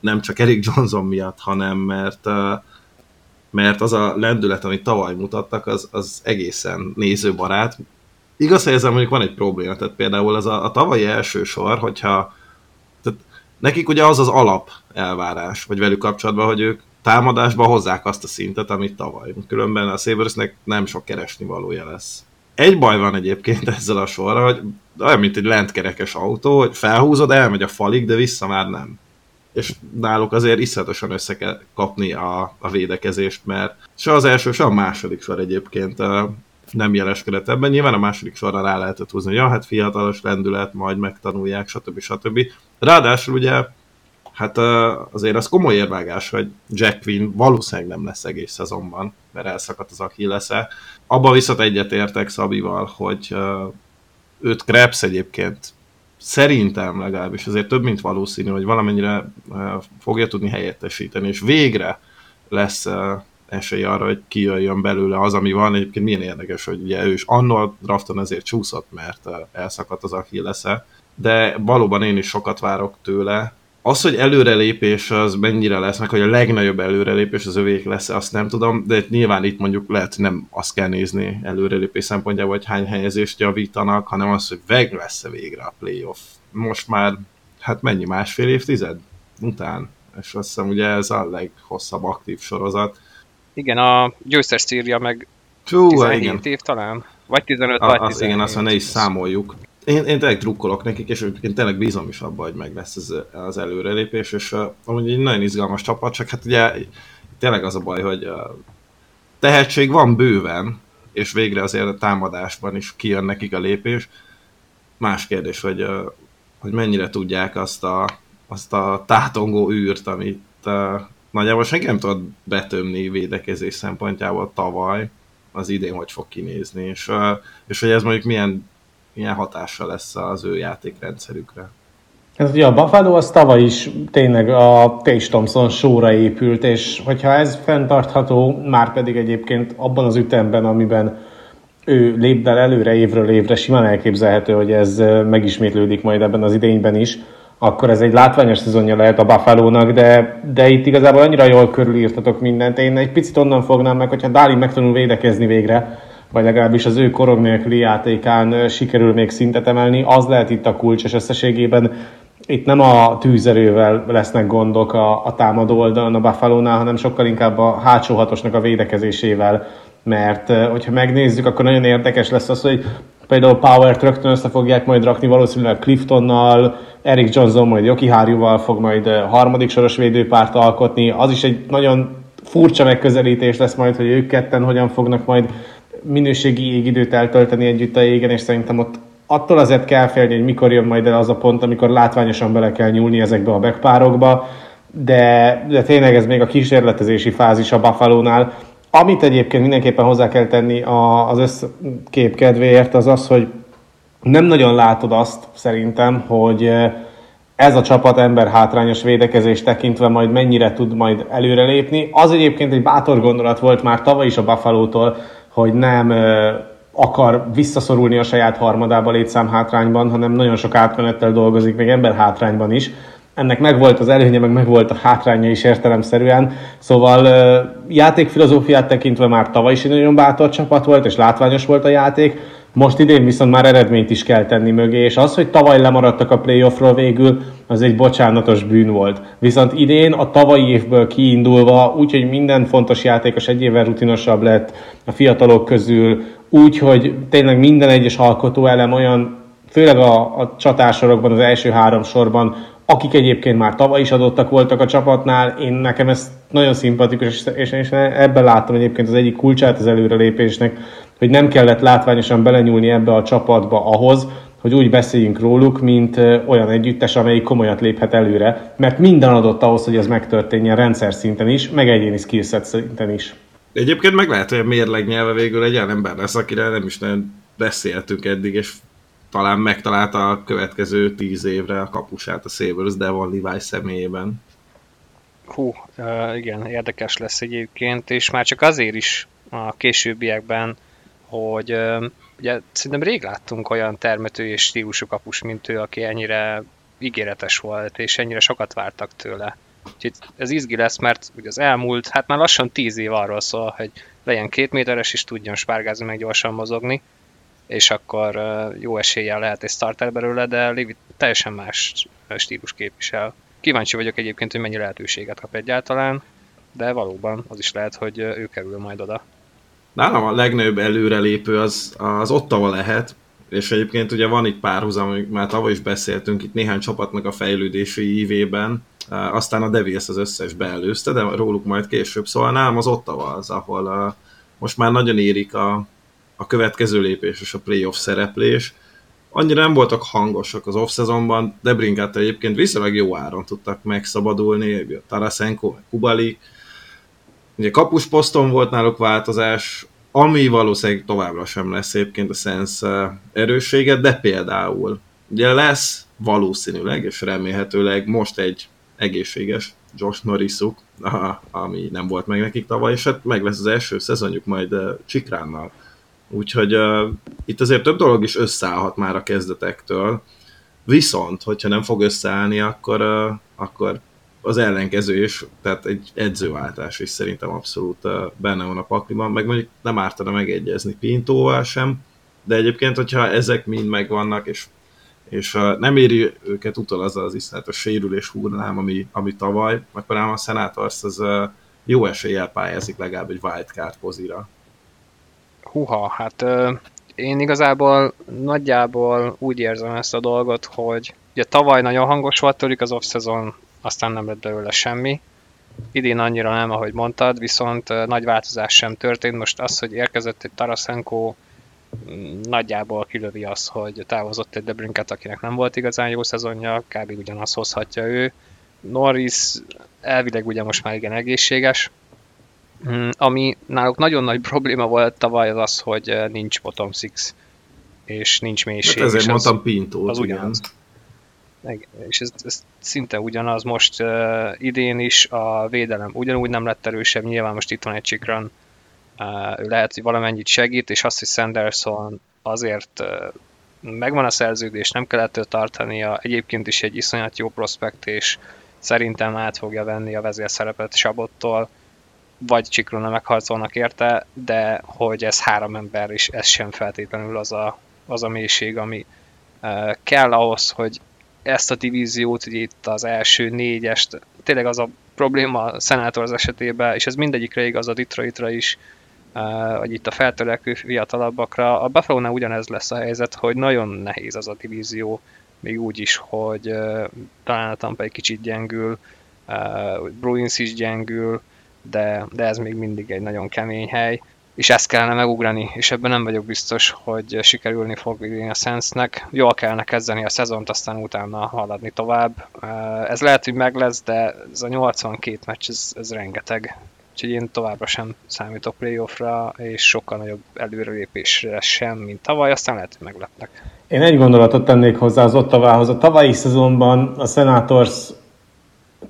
Nem csak Eric Johnson miatt, hanem mert mert az a lendület, amit tavaly mutattak, az, az egészen nézőbarát. Igaz, hogy ezzel mondjuk van egy probléma, tehát például ez a, a tavalyi első sor, hogyha tehát nekik ugye az az alap elvárás, vagy velük kapcsolatban, hogy ők támadásban hozzák azt a szintet, amit tavaly. Különben a Sabersnek nem sok keresni valója lesz. Egy baj van egyébként ezzel a sorra, hogy olyan, mint egy lentkerekes autó, hogy felhúzod, elmegy a falig, de vissza már nem. És náluk azért iszonyatosan össze kell kapni a, a védekezést, mert se az első, se a második sor egyébként nem jeleskedett ebben. Nyilván a második sorra rá lehetett húzni, hogy ja, hát fiatalos lendület, majd megtanulják, stb. stb. Ráadásul ugye hát azért az komoly érvágás, hogy Jack Quinn valószínűleg nem lesz egész szezonban, mert elszakadt az Achillesze. Abban viszont egyetértek Szabival, hogy őt Krebs egyébként szerintem legalábbis azért több, mint valószínű, hogy valamennyire fogja tudni helyettesíteni, és végre lesz esély arra, hogy kijöjjön belőle az, ami van. Egyébként milyen érdekes, hogy ugye ő is annól drafton ezért csúszott, mert elszakadt az Achillesze, de valóban én is sokat várok tőle, az, hogy előrelépés az mennyire lesz, meg hogy a legnagyobb előrelépés az övék lesz, azt nem tudom, de nyilván itt mondjuk lehet, nem azt kell nézni előrelépés szempontjából, hogy hány helyezést javítanak, hanem az, hogy meg lesz-e végre a playoff. Most már, hát mennyi, másfél évtized után, és azt hiszem ugye ez a leghosszabb aktív sorozat. Igen, a győztes szírja meg Hú, 17 igen. év talán, vagy 15, a, vagy az, Igen, azt ne is számoljuk én, én tényleg drukkolok nekik, és én tényleg bízom is abban, hogy meg lesz ez az előrelépés, és uh, amúgy egy nagyon izgalmas csapat, csak hát ugye tényleg az a baj, hogy uh, tehetség van bőven, és végre azért a támadásban is kijön nekik a lépés. Más kérdés, hogy, uh, hogy mennyire tudják azt a, azt a tátongó űrt, amit uh, nagyjából senki nem tudott betömni védekezés szempontjából tavaly, az idén hogy fog kinézni, és, és hogy ez mondjuk milyen milyen hatása lesz az ő játékrendszerükre. Ez ugye a Buffalo az tavaly is tényleg a Tays Thompson sóra épült, és hogyha ez fenntartható, már pedig egyébként abban az ütemben, amiben ő lép be előre évről évre, simán elképzelhető, hogy ez megismétlődik majd ebben az idényben is, akkor ez egy látványos szezonja lehet a buffalo de, de itt igazából annyira jól körülírtatok mindent. Én egy picit onnan fognám meg, hogyha Dáli megtanul védekezni végre, vagy legalábbis az ő korong nélküli játékán sikerül még szintet emelni, az lehet itt a kulcs, és összességében itt nem a tűzerővel lesznek gondok a, a támadó oldalon a buffalo hanem sokkal inkább a hátsó hatosnak a védekezésével, mert hogyha megnézzük, akkor nagyon érdekes lesz az, hogy például Power-t rögtön össze fogják majd rakni valószínűleg Cliftonnal, Eric Johnson majd Joki Háriúval fog majd harmadik soros védőpárt alkotni, az is egy nagyon furcsa megközelítés lesz majd, hogy ők ketten hogyan fognak majd minőségi égidőt eltölteni együtt a égen, és szerintem ott attól azért kell félni, hogy mikor jön majd el az a pont, amikor látványosan bele kell nyúlni ezekbe a backpárokba, de, de tényleg ez még a kísérletezési fázis a Buffalo-nál. Amit egyébként mindenképpen hozzá kell tenni az összkép kedvéért, az az, hogy nem nagyon látod azt szerintem, hogy ez a csapat ember hátrányos védekezés tekintve majd mennyire tud majd előrelépni. Az egyébként egy bátor gondolat volt már tavaly is a Buffalo-tól, hogy nem akar visszaszorulni a saját harmadába létszám hátrányban, hanem nagyon sok átmenettel dolgozik, még ember hátrányban is. Ennek megvolt az előnye, meg megvolt a hátránya is értelemszerűen. Szóval játékfilozófiát tekintve már tavaly is egy nagyon bátor csapat volt, és látványos volt a játék. Most idén viszont már eredményt is kell tenni mögé, és az, hogy tavaly lemaradtak a playoffról végül, az egy bocsánatos bűn volt. Viszont idén a tavalyi évből kiindulva, úgyhogy minden fontos játékos egy évvel rutinosabb lett a fiatalok közül, úgyhogy tényleg minden egyes alkotó elem olyan, főleg a, a csatársorokban, az első három sorban, akik egyébként már tavaly is adottak voltak a csapatnál, én nekem ez nagyon szimpatikus, és, és, ebben láttam egyébként az egyik kulcsát az előrelépésnek, hogy nem kellett látványosan belenyúlni ebbe a csapatba ahhoz, hogy úgy beszéljünk róluk, mint olyan együttes, amelyik komolyat léphet előre, mert minden adott ahhoz, hogy ez megtörténjen rendszer szinten is, meg egyéni skillset szinten is. Egyébként meg lehet, hogy a mérleg nyelve végül egy olyan ember lesz, akire nem is nagyon beszéltünk eddig, és talán megtalálta a következő tíz évre a kapusát a Sabres Devon Levi személyében. Hú, igen, érdekes lesz egyébként, és már csak azért is a későbbiekben, hogy ugye szerintem rég láttunk olyan termető és stílusú kapus, mint ő, aki ennyire ígéretes volt, és ennyire sokat vártak tőle. Úgyhogy ez izgi lesz, mert ugye az elmúlt, hát már lassan tíz év arról szól, hogy legyen két méteres, és tudjon spárgázni, meg gyorsan mozogni, és akkor jó eséllyel lehet egy starter belőle, de Lévi teljesen más stílus képvisel. Kíváncsi vagyok egyébként, hogy mennyi lehetőséget kap egyáltalán, de valóban az is lehet, hogy ő kerül majd oda. Nálam a legnagyobb előrelépő az, az Ottawa lehet, és egyébként ugye van itt párhuzam, amit már tavaly is beszéltünk, itt néhány csapatnak a fejlődési ívében, aztán a Devils az összes beelőzte, de róluk majd később. Szóval nálam az Ottawa az, ahol most már nagyon érik a, a következő lépés és a playoff szereplés. Annyira nem voltak hangosak az off-szezonban, de Brinkát egyébként viszonylag jó áron tudtak megszabadulni, Tarasenko, Kubali. Ugye kapusposzton volt náluk változás, ami valószínűleg továbbra sem lesz egyébként a Sens erőssége, de például ugye lesz valószínűleg és remélhetőleg most egy egészséges Josh Norrisuk, ami nem volt meg nekik tavaly, és hát meg lesz az első szezonjuk majd Csikránnal. Úgyhogy uh, itt azért több dolog is összeállhat már a kezdetektől, viszont, hogyha nem fog összeállni, akkor, uh, akkor az ellenkező is, tehát egy edzőváltás is szerintem abszolút uh, benne van a pakliban, meg mondjuk nem ártana megegyezni Pintóval sem, de egyébként, hogyha ezek mind megvannak, és, és uh, nem éri őket utol az az iszonyatos sérülés hullám, ami, ami tavaly, akkor ám a Senators az uh, jó eséllyel pályázik legalább egy wildcard pozira. Huha, hát én igazából nagyjából úgy érzem ezt a dolgot, hogy ugye tavaly nagyon hangos volt tőlük az off-szezon, aztán nem lett belőle semmi. Idén annyira nem, ahogy mondtad, viszont nagy változás sem történt. Most az, hogy érkezett egy Tarasenko, mm, nagyjából kilövi az, hogy távozott egy Debrinket, akinek nem volt igazán jó szezonja, kb. ugyanaz hozhatja ő. Norris elvileg ugye most már igen egészséges, ami náluk nagyon nagy probléma volt tavaly az az, hogy eh, nincs bottom six, és nincs mélység. Hát ezért mondtam Pintót, az ugyanaz. És ez, ez szinte ugyanaz. Most uh, idén is a védelem ugyanúgy nem lett erősebb, nyilván most itt van egy csikran, uh, ő lehet, hogy valamennyit segít, és azt, hogy Sanderson azért uh, megvan a szerződés, nem kell ettől tartania, egyébként is egy iszonyat jó prospekt, és szerintem át fogja venni a vezérszerepet Sabottól, vagy Csikrona megharcolnak érte, de hogy ez három ember is, ez sem feltétlenül az a, az a mélység, ami uh, kell ahhoz, hogy ezt a divíziót, ugye itt az első négyest, tényleg az a probléma a Senators esetében, és ez mindegyikre igaz, a Detroitra is, uh, itt a feltörekvő fiatalabbakra. A buffalo ugyanez lesz a helyzet, hogy nagyon nehéz az a divízió, még úgy is, hogy uh, talán a Tampa egy kicsit gyengül, uh, Bruins is gyengül, de, de ez még mindig egy nagyon kemény hely, és ezt kellene megugrani, és ebben nem vagyok biztos, hogy sikerülni fog idén a Sensnek. Jól kellene kezdeni a szezont, aztán utána haladni tovább. Ez lehet, hogy meg lesz, de ez a 82 meccs, ez, ez rengeteg. Úgyhogy én továbbra sem számítok playoffra, és sokkal nagyobb előrelépésre sem, mint tavaly, aztán lehet, hogy meglepnek. Én egy gondolatot tennék hozzá az Ottavához. A tavalyi szezonban a Senators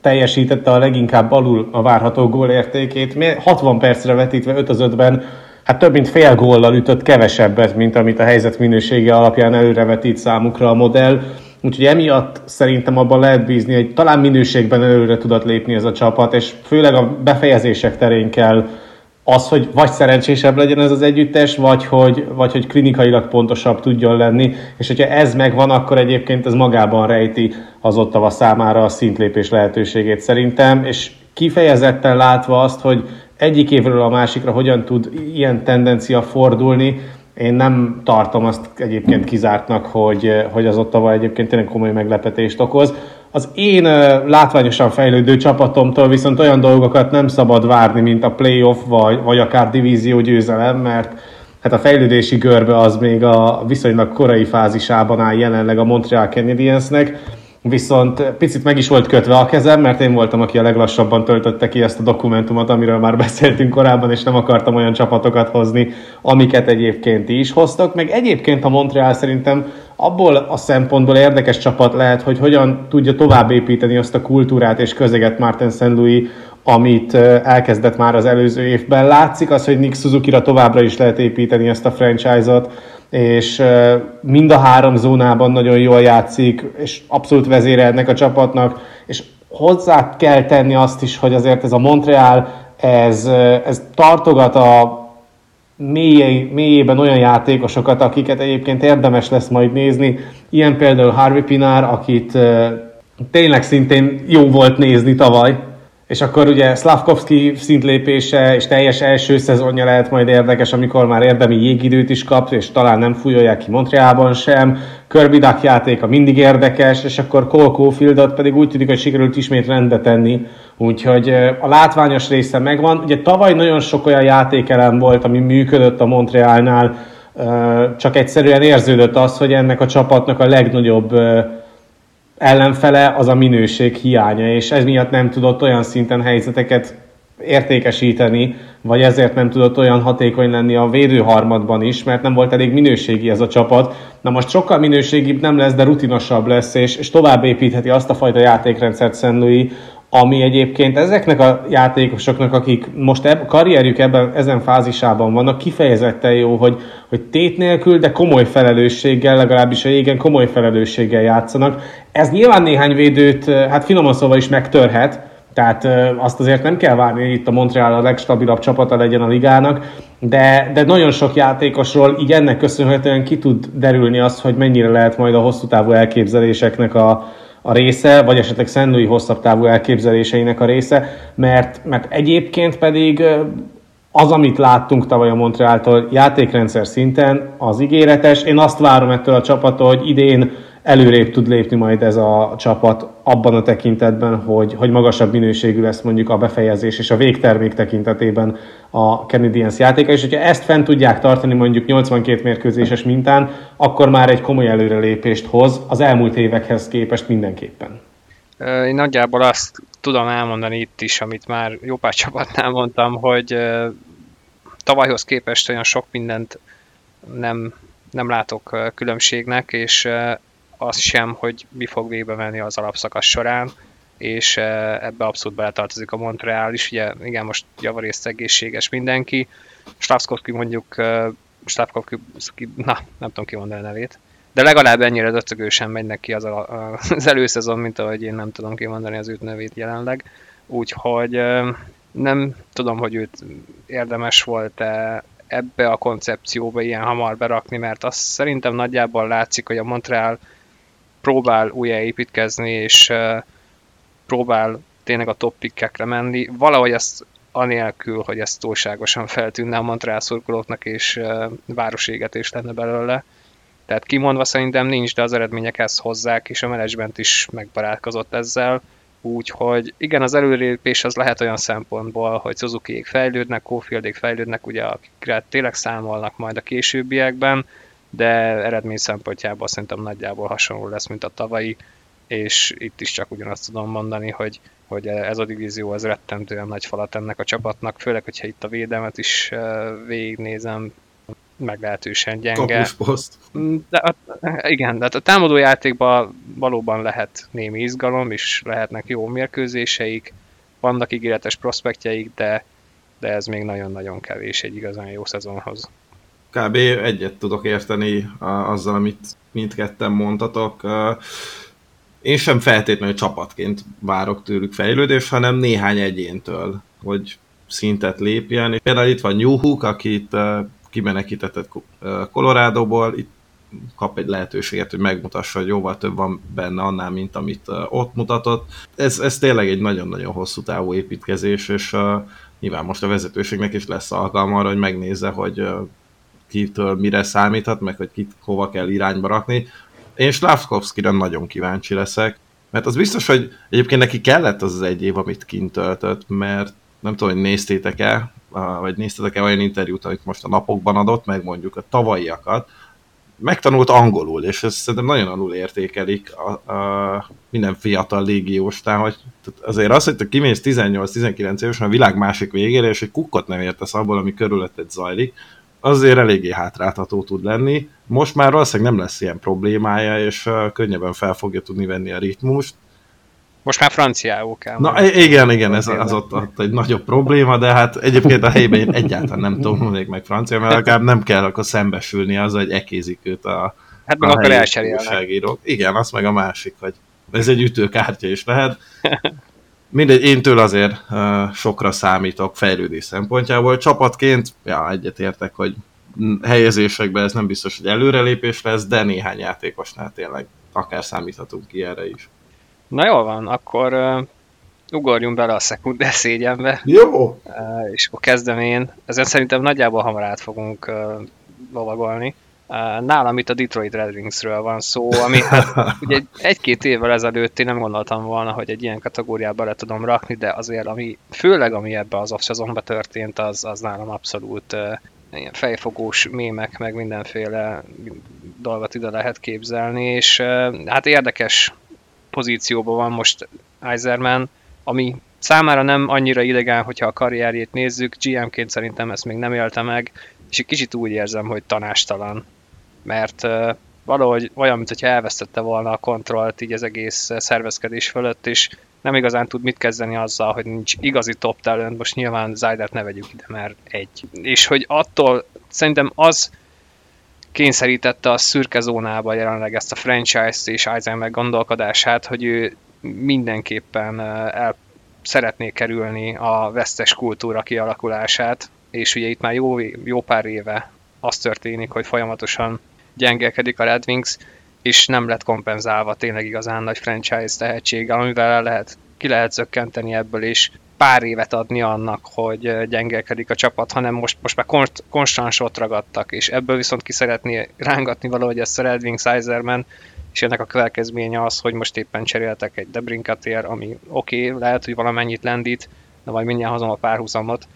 teljesítette a leginkább alul a várható gólértékét. 60 percre vetítve 5 az 5-ben, hát több mint fél góllal ütött kevesebbet, mint amit a helyzet minősége alapján előrevetít számukra a modell. Úgyhogy emiatt szerintem abban lehet bízni, hogy talán minőségben előre tudott lépni ez a csapat, és főleg a befejezések terén kell az, hogy vagy szerencsésebb legyen ez az együttes, vagy hogy, vagy hogy klinikailag pontosabb tudjon lenni, és hogyha ez megvan, akkor egyébként ez magában rejti az Ottava számára a szintlépés lehetőségét szerintem, és kifejezetten látva azt, hogy egyik évről a másikra hogyan tud ilyen tendencia fordulni, én nem tartom azt egyébként kizártnak, hogy, hogy az Ottava egyébként tényleg komoly meglepetést okoz. Az én látványosan fejlődő csapatomtól viszont olyan dolgokat nem szabad várni, mint a playoff vagy, vagy akár divízió győzelem, mert hát a fejlődési görbe az még a viszonylag korai fázisában áll jelenleg a Montreal Canadiensnek Viszont picit meg is volt kötve a kezem, mert én voltam, aki a leglassabban töltötte ki ezt a dokumentumot, amiről már beszéltünk korábban, és nem akartam olyan csapatokat hozni, amiket egyébként is hoztak. Meg egyébként a Montreal szerintem abból a szempontból érdekes csapat lehet, hogy hogyan tudja tovább építeni azt a kultúrát és közeget Martin St. Louis, amit elkezdett már az előző évben. Látszik az, hogy Nick Suzuki-ra továbbra is lehet építeni ezt a franchise-ot, és mind a három zónában nagyon jól játszik, és abszolút vezére ennek a csapatnak, és hozzá kell tenni azt is, hogy azért ez a Montreal, ez, ez tartogat a mélyé, mélyében olyan játékosokat, akiket egyébként érdemes lesz majd nézni. Ilyen például Harvey Pinár, akit tényleg szintén jó volt nézni tavaly, és akkor ugye Slavkovski szintlépése és teljes első szezonja lehet majd érdekes, amikor már érdemi jégidőt is kap, és talán nem fújolják ki Montrealban sem. Kirby Duck játéka mindig érdekes, és akkor Cole Caulfieldot pedig úgy tűnik, hogy sikerült ismét rendbe tenni. Úgyhogy a látványos része megvan. Ugye tavaly nagyon sok olyan játékelem volt, ami működött a Montrealnál, csak egyszerűen érződött az, hogy ennek a csapatnak a legnagyobb ellenfele az a minőség hiánya, és ez miatt nem tudott olyan szinten helyzeteket értékesíteni, vagy ezért nem tudott olyan hatékony lenni a védőharmadban is, mert nem volt elég minőségi ez a csapat. Na most sokkal minőségibb nem lesz, de rutinosabb lesz, és, és tovább építheti azt a fajta játékrendszert Szent Louis, ami egyébként ezeknek a játékosoknak, akik most eb- karrierjük ebben, ezen fázisában vannak, kifejezetten jó, hogy, hogy tét nélkül, de komoly felelősséggel, legalábbis a jégen komoly felelősséggel játszanak. Ez nyilván néhány védőt, hát finoman szóval is megtörhet, tehát azt azért nem kell várni, hogy itt a Montreal a legstabilabb csapata legyen a ligának, de, de nagyon sok játékosról így ennek köszönhetően ki tud derülni az, hogy mennyire lehet majd a hosszú távú elképzeléseknek a, a része, vagy esetleg Szent hosszabb távú elképzeléseinek a része, mert, mert egyébként pedig az, amit láttunk tavaly a Montrealtól játékrendszer szinten, az ígéretes. Én azt várom ettől a csapattól, hogy idén előrébb tud lépni majd ez a csapat abban a tekintetben, hogy, hogy magasabb minőségű lesz mondjuk a befejezés és a végtermék tekintetében a Canadiens játéka, és hogyha ezt fent tudják tartani mondjuk 82 mérkőzéses mintán, akkor már egy komoly előrelépést hoz az elmúlt évekhez képest mindenképpen. Én nagyjából azt tudom elmondani itt is, amit már jó pár csapatnál mondtam, hogy tavalyhoz képest olyan sok mindent nem, nem látok különbségnek, és az sem, hogy mi fog végbe menni az alapszakasz során, és ebbe abszolút beletartozik a Montreal is. Ugye igen, most javarészt egészséges mindenki. Slavkovski mondjuk, Slavkovski, na, nem tudom kimondani a nevét, de legalább ennyire döcögősen megy neki az, a, az előszezon, mint ahogy én nem tudom kimondani az őt nevét jelenleg. Úgyhogy nem tudom, hogy őt érdemes volt-e ebbe a koncepcióba ilyen hamar berakni, mert azt szerintem nagyjából látszik, hogy a Montreal próbál újjáépítkezni, és próbál tényleg a top pickekre menni. Valahogy ezt anélkül, hogy ez túlságosan feltűnne a Montreal szurkolóknak, és városégetés lenne belőle. Tehát kimondva szerintem nincs, de az eredmények ezt hozzák, és a menedzsment is megbarátkozott ezzel. Úgyhogy igen, az előrelépés az lehet olyan szempontból, hogy suzuki fejlődnek, Kofieldék fejlődnek, ugye akikre tényleg számolnak majd a későbbiekben, de eredmény szempontjából szerintem nagyjából hasonló lesz, mint a tavalyi, és itt is csak ugyanazt tudom mondani, hogy, hogy ez a divízió ez rettentően nagy falat ennek a csapatnak, főleg, hogyha itt a védelmet is végignézem, meglehetősen gyenge. Mm, de a, igen, de hát a támadó játékban valóban lehet némi izgalom, és lehetnek jó mérkőzéseik, vannak ígéretes prospektjeik, de, de ez még nagyon-nagyon kevés egy igazán jó szezonhoz. Kb. egyet tudok érteni azzal, amit mindketten mondtatok. Én sem feltétlenül csapatként várok tőlük fejlődést, hanem néhány egyéntől, hogy szintet lépjen. Például itt van New akit kimenekítetett Coloradoból, itt kap egy lehetőséget, hogy megmutassa, hogy jóval több van benne annál, mint amit ott mutatott. Ez, ez tényleg egy nagyon-nagyon hosszú távú építkezés, és uh, nyilván most a vezetőségnek is lesz alkalma arra, hogy megnézze, hogy uh, kitől mire számíthat, meg hogy kit hova kell irányba rakni. Én Slavkovskira nagyon kíváncsi leszek, mert az biztos, hogy egyébként neki kellett az az egy év, amit kint töltött, mert nem tudom, hogy néztétek-e, vagy néztetek-e olyan interjút, amit most a napokban adott, meg mondjuk a tavalyiakat, megtanult angolul, és ezt szerintem nagyon alul értékelik a, a minden fiatal légiós, tehát hogy azért az, hogy te kimész 18-19 évesen a világ másik végére, és egy kukkot nem értesz abból, ami körülötted zajlik, azért eléggé hátráltató tud lenni. Most már valószínűleg nem lesz ilyen problémája, és könnyebben fel fogja tudni venni a ritmust. Most már franciául kell. Na igen, igen, ez az ott, ott egy nagyobb probléma, de hát egyébként a helyben én egyáltalán nem tudom meg francia, mert akár nem kell akkor szembesülni az, hogy ekézik őt a Hát meg akkor elcserélnek. Igen, az meg a másik, hogy ez egy ütőkártya is lehet. Mindegy, én től azért uh, sokra számítok fejlődés szempontjából. Csapatként, ja, egyetértek, hogy helyezésekben ez nem biztos, hogy előrelépés lesz, de néhány játékosnál tényleg akár számíthatunk ki erre is. Na jól van, akkor uh, ugorjunk bele a szekunder szégyenbe. Jó! Uh, és akkor kezdem én. Ezen szerintem nagyjából hamar át fogunk uh, lovagolni. Nálam itt a Detroit Red Wingsről van szó, ami hát ugye egy-két évvel ezelőtt én nem gondoltam volna, hogy egy ilyen kategóriába le tudom rakni, de azért ami, főleg ami ebbe az off történt, az, az nálam abszolút uh, ilyen fejfogós mémek, meg mindenféle dolgot ide lehet képzelni, és uh, hát érdekes pozícióban van most Eiserman, ami számára nem annyira idegen, hogyha a karrierjét nézzük, GM-ként szerintem ezt még nem élte meg, és egy kicsit úgy érzem, hogy tanástalan, mert valahogy olyan, mintha elvesztette volna a kontrollt így az egész szervezkedés fölött, és nem igazán tud mit kezdeni azzal, hogy nincs igazi top talent, most nyilván Zaydert ne vegyük ide, mert egy. És hogy attól szerintem az kényszerítette a szürke zónába jelenleg ezt a franchise-t és Eisenberg gondolkodását, hogy ő mindenképpen el szeretné kerülni a vesztes kultúra kialakulását, és ugye itt már jó, jó pár éve az történik, hogy folyamatosan gyengelkedik a Red Wings, és nem lett kompenzálva tényleg igazán nagy franchise tehetséggel, amivel lehet, ki lehet zökkenteni ebből, és pár évet adni annak, hogy gyengelkedik a csapat, hanem most, most már konst, konstans ott ragadtak, és ebből viszont ki szeretné rángatni valahogy ezt a Red Wings Eiserman, és ennek a következménye az, hogy most éppen cseréltek egy Debrinkatér, ami oké, okay, lehet, hogy valamennyit lendít, de majd mindjárt hozom a párhuzamot.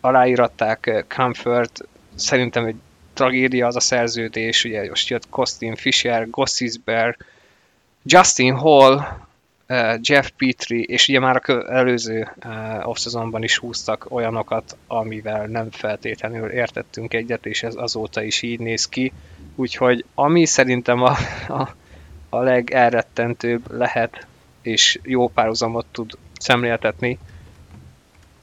Aláíratták Comfort, szerintem egy tragédia az a szerződés, ugye most jött Costin Fisher, Gossisberg, Justin Hall, Jeff Petrie, és ugye már a előző off is húztak olyanokat, amivel nem feltétlenül értettünk egyet, és ez azóta is így néz ki. Úgyhogy ami szerintem a, a, a legelrettentőbb lehet, és jó párhuzamot tud szemléltetni,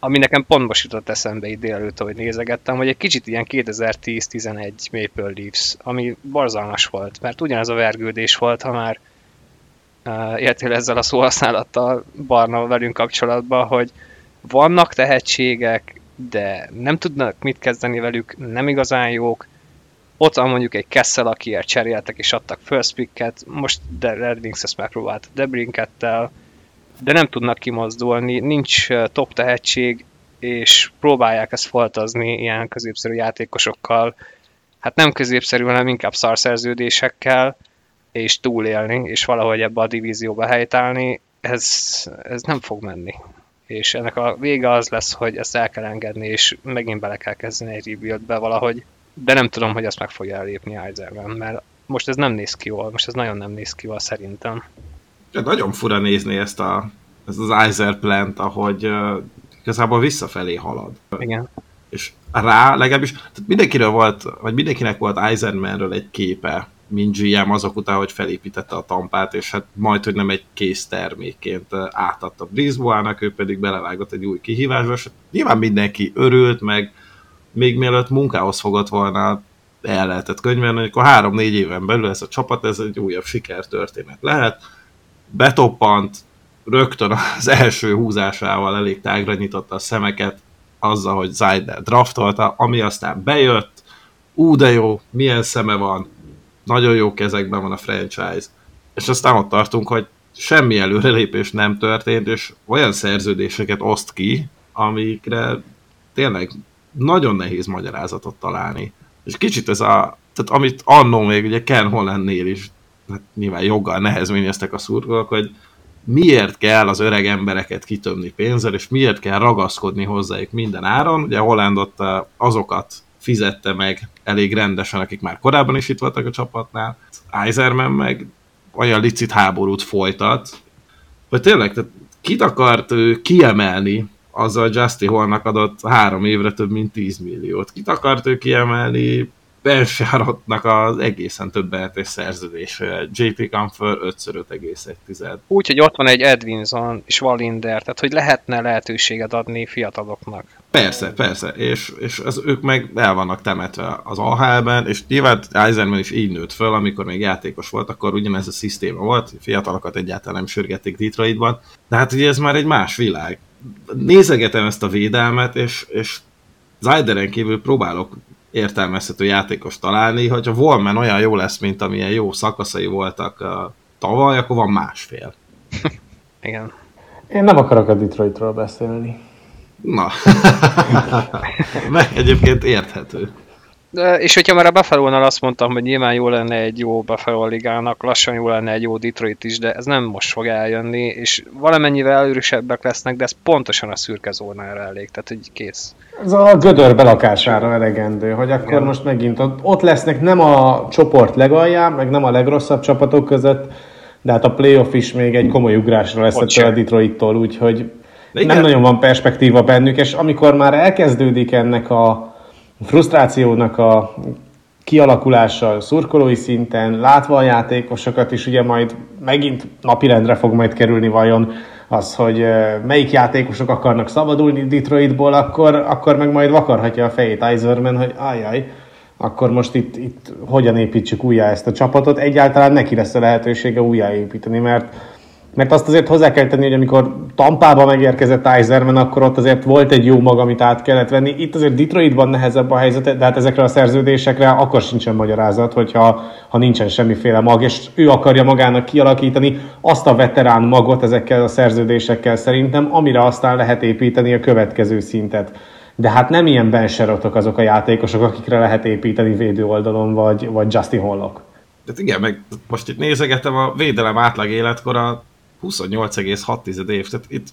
ami nekem pont most jutott eszembe így délelőtt, hogy nézegettem, hogy egy kicsit ilyen 2010-11 Maple Leafs, ami borzalmas volt, mert ugyanaz a vergődés volt, ha már uh, éltél ezzel a szóhasználattal Barna velünk kapcsolatban, hogy vannak tehetségek, de nem tudnak mit kezdeni velük, nem igazán jók, ott van mondjuk egy Kessel, akiért cseréltek és adtak first picket, most de Red Wings ezt megpróbált Debrinkettel, de nem tudnak kimozdulni, nincs top tehetség, és próbálják ezt foltazni ilyen középszerű játékosokkal, hát nem középszerű, hanem inkább szarszerződésekkel, és túlélni, és valahogy ebbe a divízióba helytállni, ez, ez nem fog menni. És ennek a vége az lesz, hogy ezt el kell engedni, és megint bele kell kezdeni egy rebuildbe valahogy, de nem tudom, hogy ezt meg fogja elépni Eiserben, mert most ez nem néz ki jól, most ez nagyon nem néz ki jól szerintem. De nagyon fura nézni ezt, a, ezt az Eiser plant, ahogy uh, igazából visszafelé halad. Igen. És rá legalábbis, tehát mindenkiről volt, vagy mindenkinek volt Eisenmanről egy képe, mint GM azok után, hogy felépítette a tampát, és hát majd, hogy nem egy kész termékként átadta Brisboának, ő pedig belevágott egy új kihívásba, és nyilván mindenki örült, meg még mielőtt munkához fogott volna el lehetett könyvelni, hogy akkor három-négy éven belül ez a csapat, ez egy újabb sikertörténet lehet. Betoppant, rögtön az első húzásával elég tágra nyitotta a szemeket azzal, hogy Zайder draftolta, ami aztán bejött, ú de jó, milyen szeme van, nagyon jó kezekben van a franchise. És aztán ott tartunk, hogy semmi előrelépés nem történt, és olyan szerződéseket oszt ki, amikre tényleg nagyon nehéz magyarázatot találni. És kicsit ez a, tehát amit annó még ugye Ken Hollandnél is, hát nyilván joggal nehezményeztek a szurkolók, hogy miért kell az öreg embereket kitömni pénzzel, és miért kell ragaszkodni hozzájuk minden áron. Ugye Hollandot azokat fizette meg elég rendesen, akik már korábban is itt voltak a csapatnál. Eiserman meg olyan licit háborút folytat, hogy tényleg, tehát kit akart ő kiemelni azzal Justy Hallnak adott három évre több mint 10 milliót. Kit akart ő kiemelni? Ben az egészen többenetes szerződése. JP Comfort 5x5,1. Úgy, hogy ott van egy Edwinson és Valinder, tehát hogy lehetne lehetőséget adni fiataloknak. Persze, persze, és, és az, ők meg el vannak temetve az AHL-ben, és nyilván Eisenman is így nőtt föl, amikor még játékos volt, akkor ugyanez a szisztéma volt, fiatalokat egyáltalán nem sürgették Detroitban, de hát ugye ez már egy más világ nézegetem ezt a védelmet, és, és Zyderen kívül próbálok értelmezhető játékos találni, hogyha Volman olyan jó lesz, mint amilyen jó szakaszai voltak uh, tavaly, akkor van másfél. Igen. Én nem akarok a Detroitról beszélni. Na, meg egyébként érthető. De, és hogyha már a buffalo azt mondtam, hogy nyilván jó lenne egy jó Buffalo ligának, lassan jó lenne egy jó Detroit is, de ez nem most fog eljönni, és valamennyivel előrösebbek lesznek, de ez pontosan a szürke zónára elég, tehát hogy kész. Ez a gödör belakására elegendő, hogy akkor Igen. most megint ott, ott lesznek nem a csoport legalján, meg nem a legrosszabb csapatok között, de hát a playoff is még egy komoly ugrásra lesz a Detroittól, úgyhogy nem nagyon van perspektíva bennük, és amikor már elkezdődik ennek a frusztrációnak a kialakulása szurkolói szinten, látva a játékosokat is, ugye majd megint napirendre fog majd kerülni vajon az, hogy melyik játékosok akarnak szabadulni Detroitból, akkor, akkor meg majd vakarhatja a fejét Eiserman, hogy ajaj, akkor most itt, itt hogyan építsük újjá ezt a csapatot. Egyáltalán neki lesz a lehetősége újjáépíteni, mert mert azt azért hozzá kell tenni, hogy amikor Tampába megérkezett Eiserman, akkor ott azért volt egy jó mag, amit át kellett venni. Itt azért Detroitban nehezebb a helyzet, de hát ezekre a szerződésekre akkor sincsen magyarázat, hogyha ha nincsen semmiféle mag, és ő akarja magának kialakítani azt a veterán magot ezekkel a szerződésekkel szerintem, amire aztán lehet építeni a következő szintet. De hát nem ilyen benserotok azok a játékosok, akikre lehet építeni védő oldalon, vagy, vagy Justin Hollock. Tehát igen, meg most itt nézegetem a védelem átlag életkora 28,6 év, tehát itt,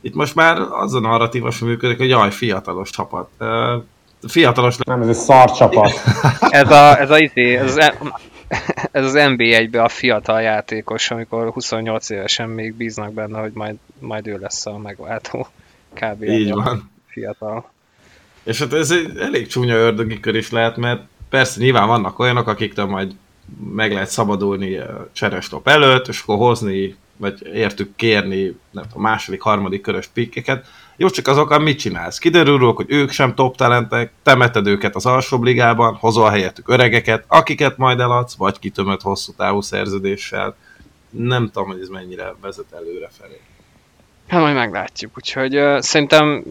itt most már az a narratíva sem működik, hogy jaj, fiatalos csapat. Fiatalos... Nem, ez egy szar csapat. ez, a, ez, a, izé, ez, az, ez az NB1-be a fiatal játékos, amikor 28 évesen még bíznak benne, hogy majd, majd ő lesz a megváltó. Kb. Így van. Fiatal. És hát ez egy elég csúnya ördögi kör is lehet, mert persze nyilván vannak olyanok, akiktől majd meg lehet szabadulni cserestop előtt, és akkor hozni vagy értük kérni nem tudom, második, harmadik körös pikkeket, Jó, csak azokkal mit csinálsz? Kiderül, hogy ők sem top talentek, temeted őket az alsóbb ligában, hozol helyettük öregeket, akiket majd eladsz, vagy kitömött hosszú távú szerződéssel. Nem tudom, hogy ez mennyire vezet előre felé. Hát majd meglátjuk, úgyhogy uh, szerintem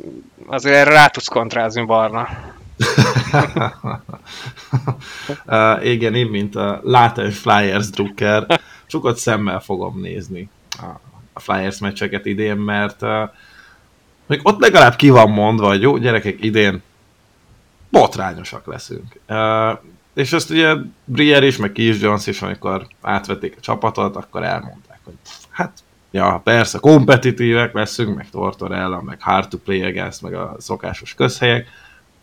azért erre rá tudsz kontrázni Barna. uh, igen, én, mint a Latent Flyers drukker, sokat szemmel fogom nézni a, Flyers meccseket idén, mert még ott legalább ki van mondva, hogy jó, gyerekek, idén botrányosak leszünk. És ezt ugye Brier is, meg Keith Jones is, amikor átvették a csapatot, akkor elmondták, hogy hát, ja, persze, kompetitívek leszünk, meg Tortorella, meg hard to play against, meg a szokásos közhelyek,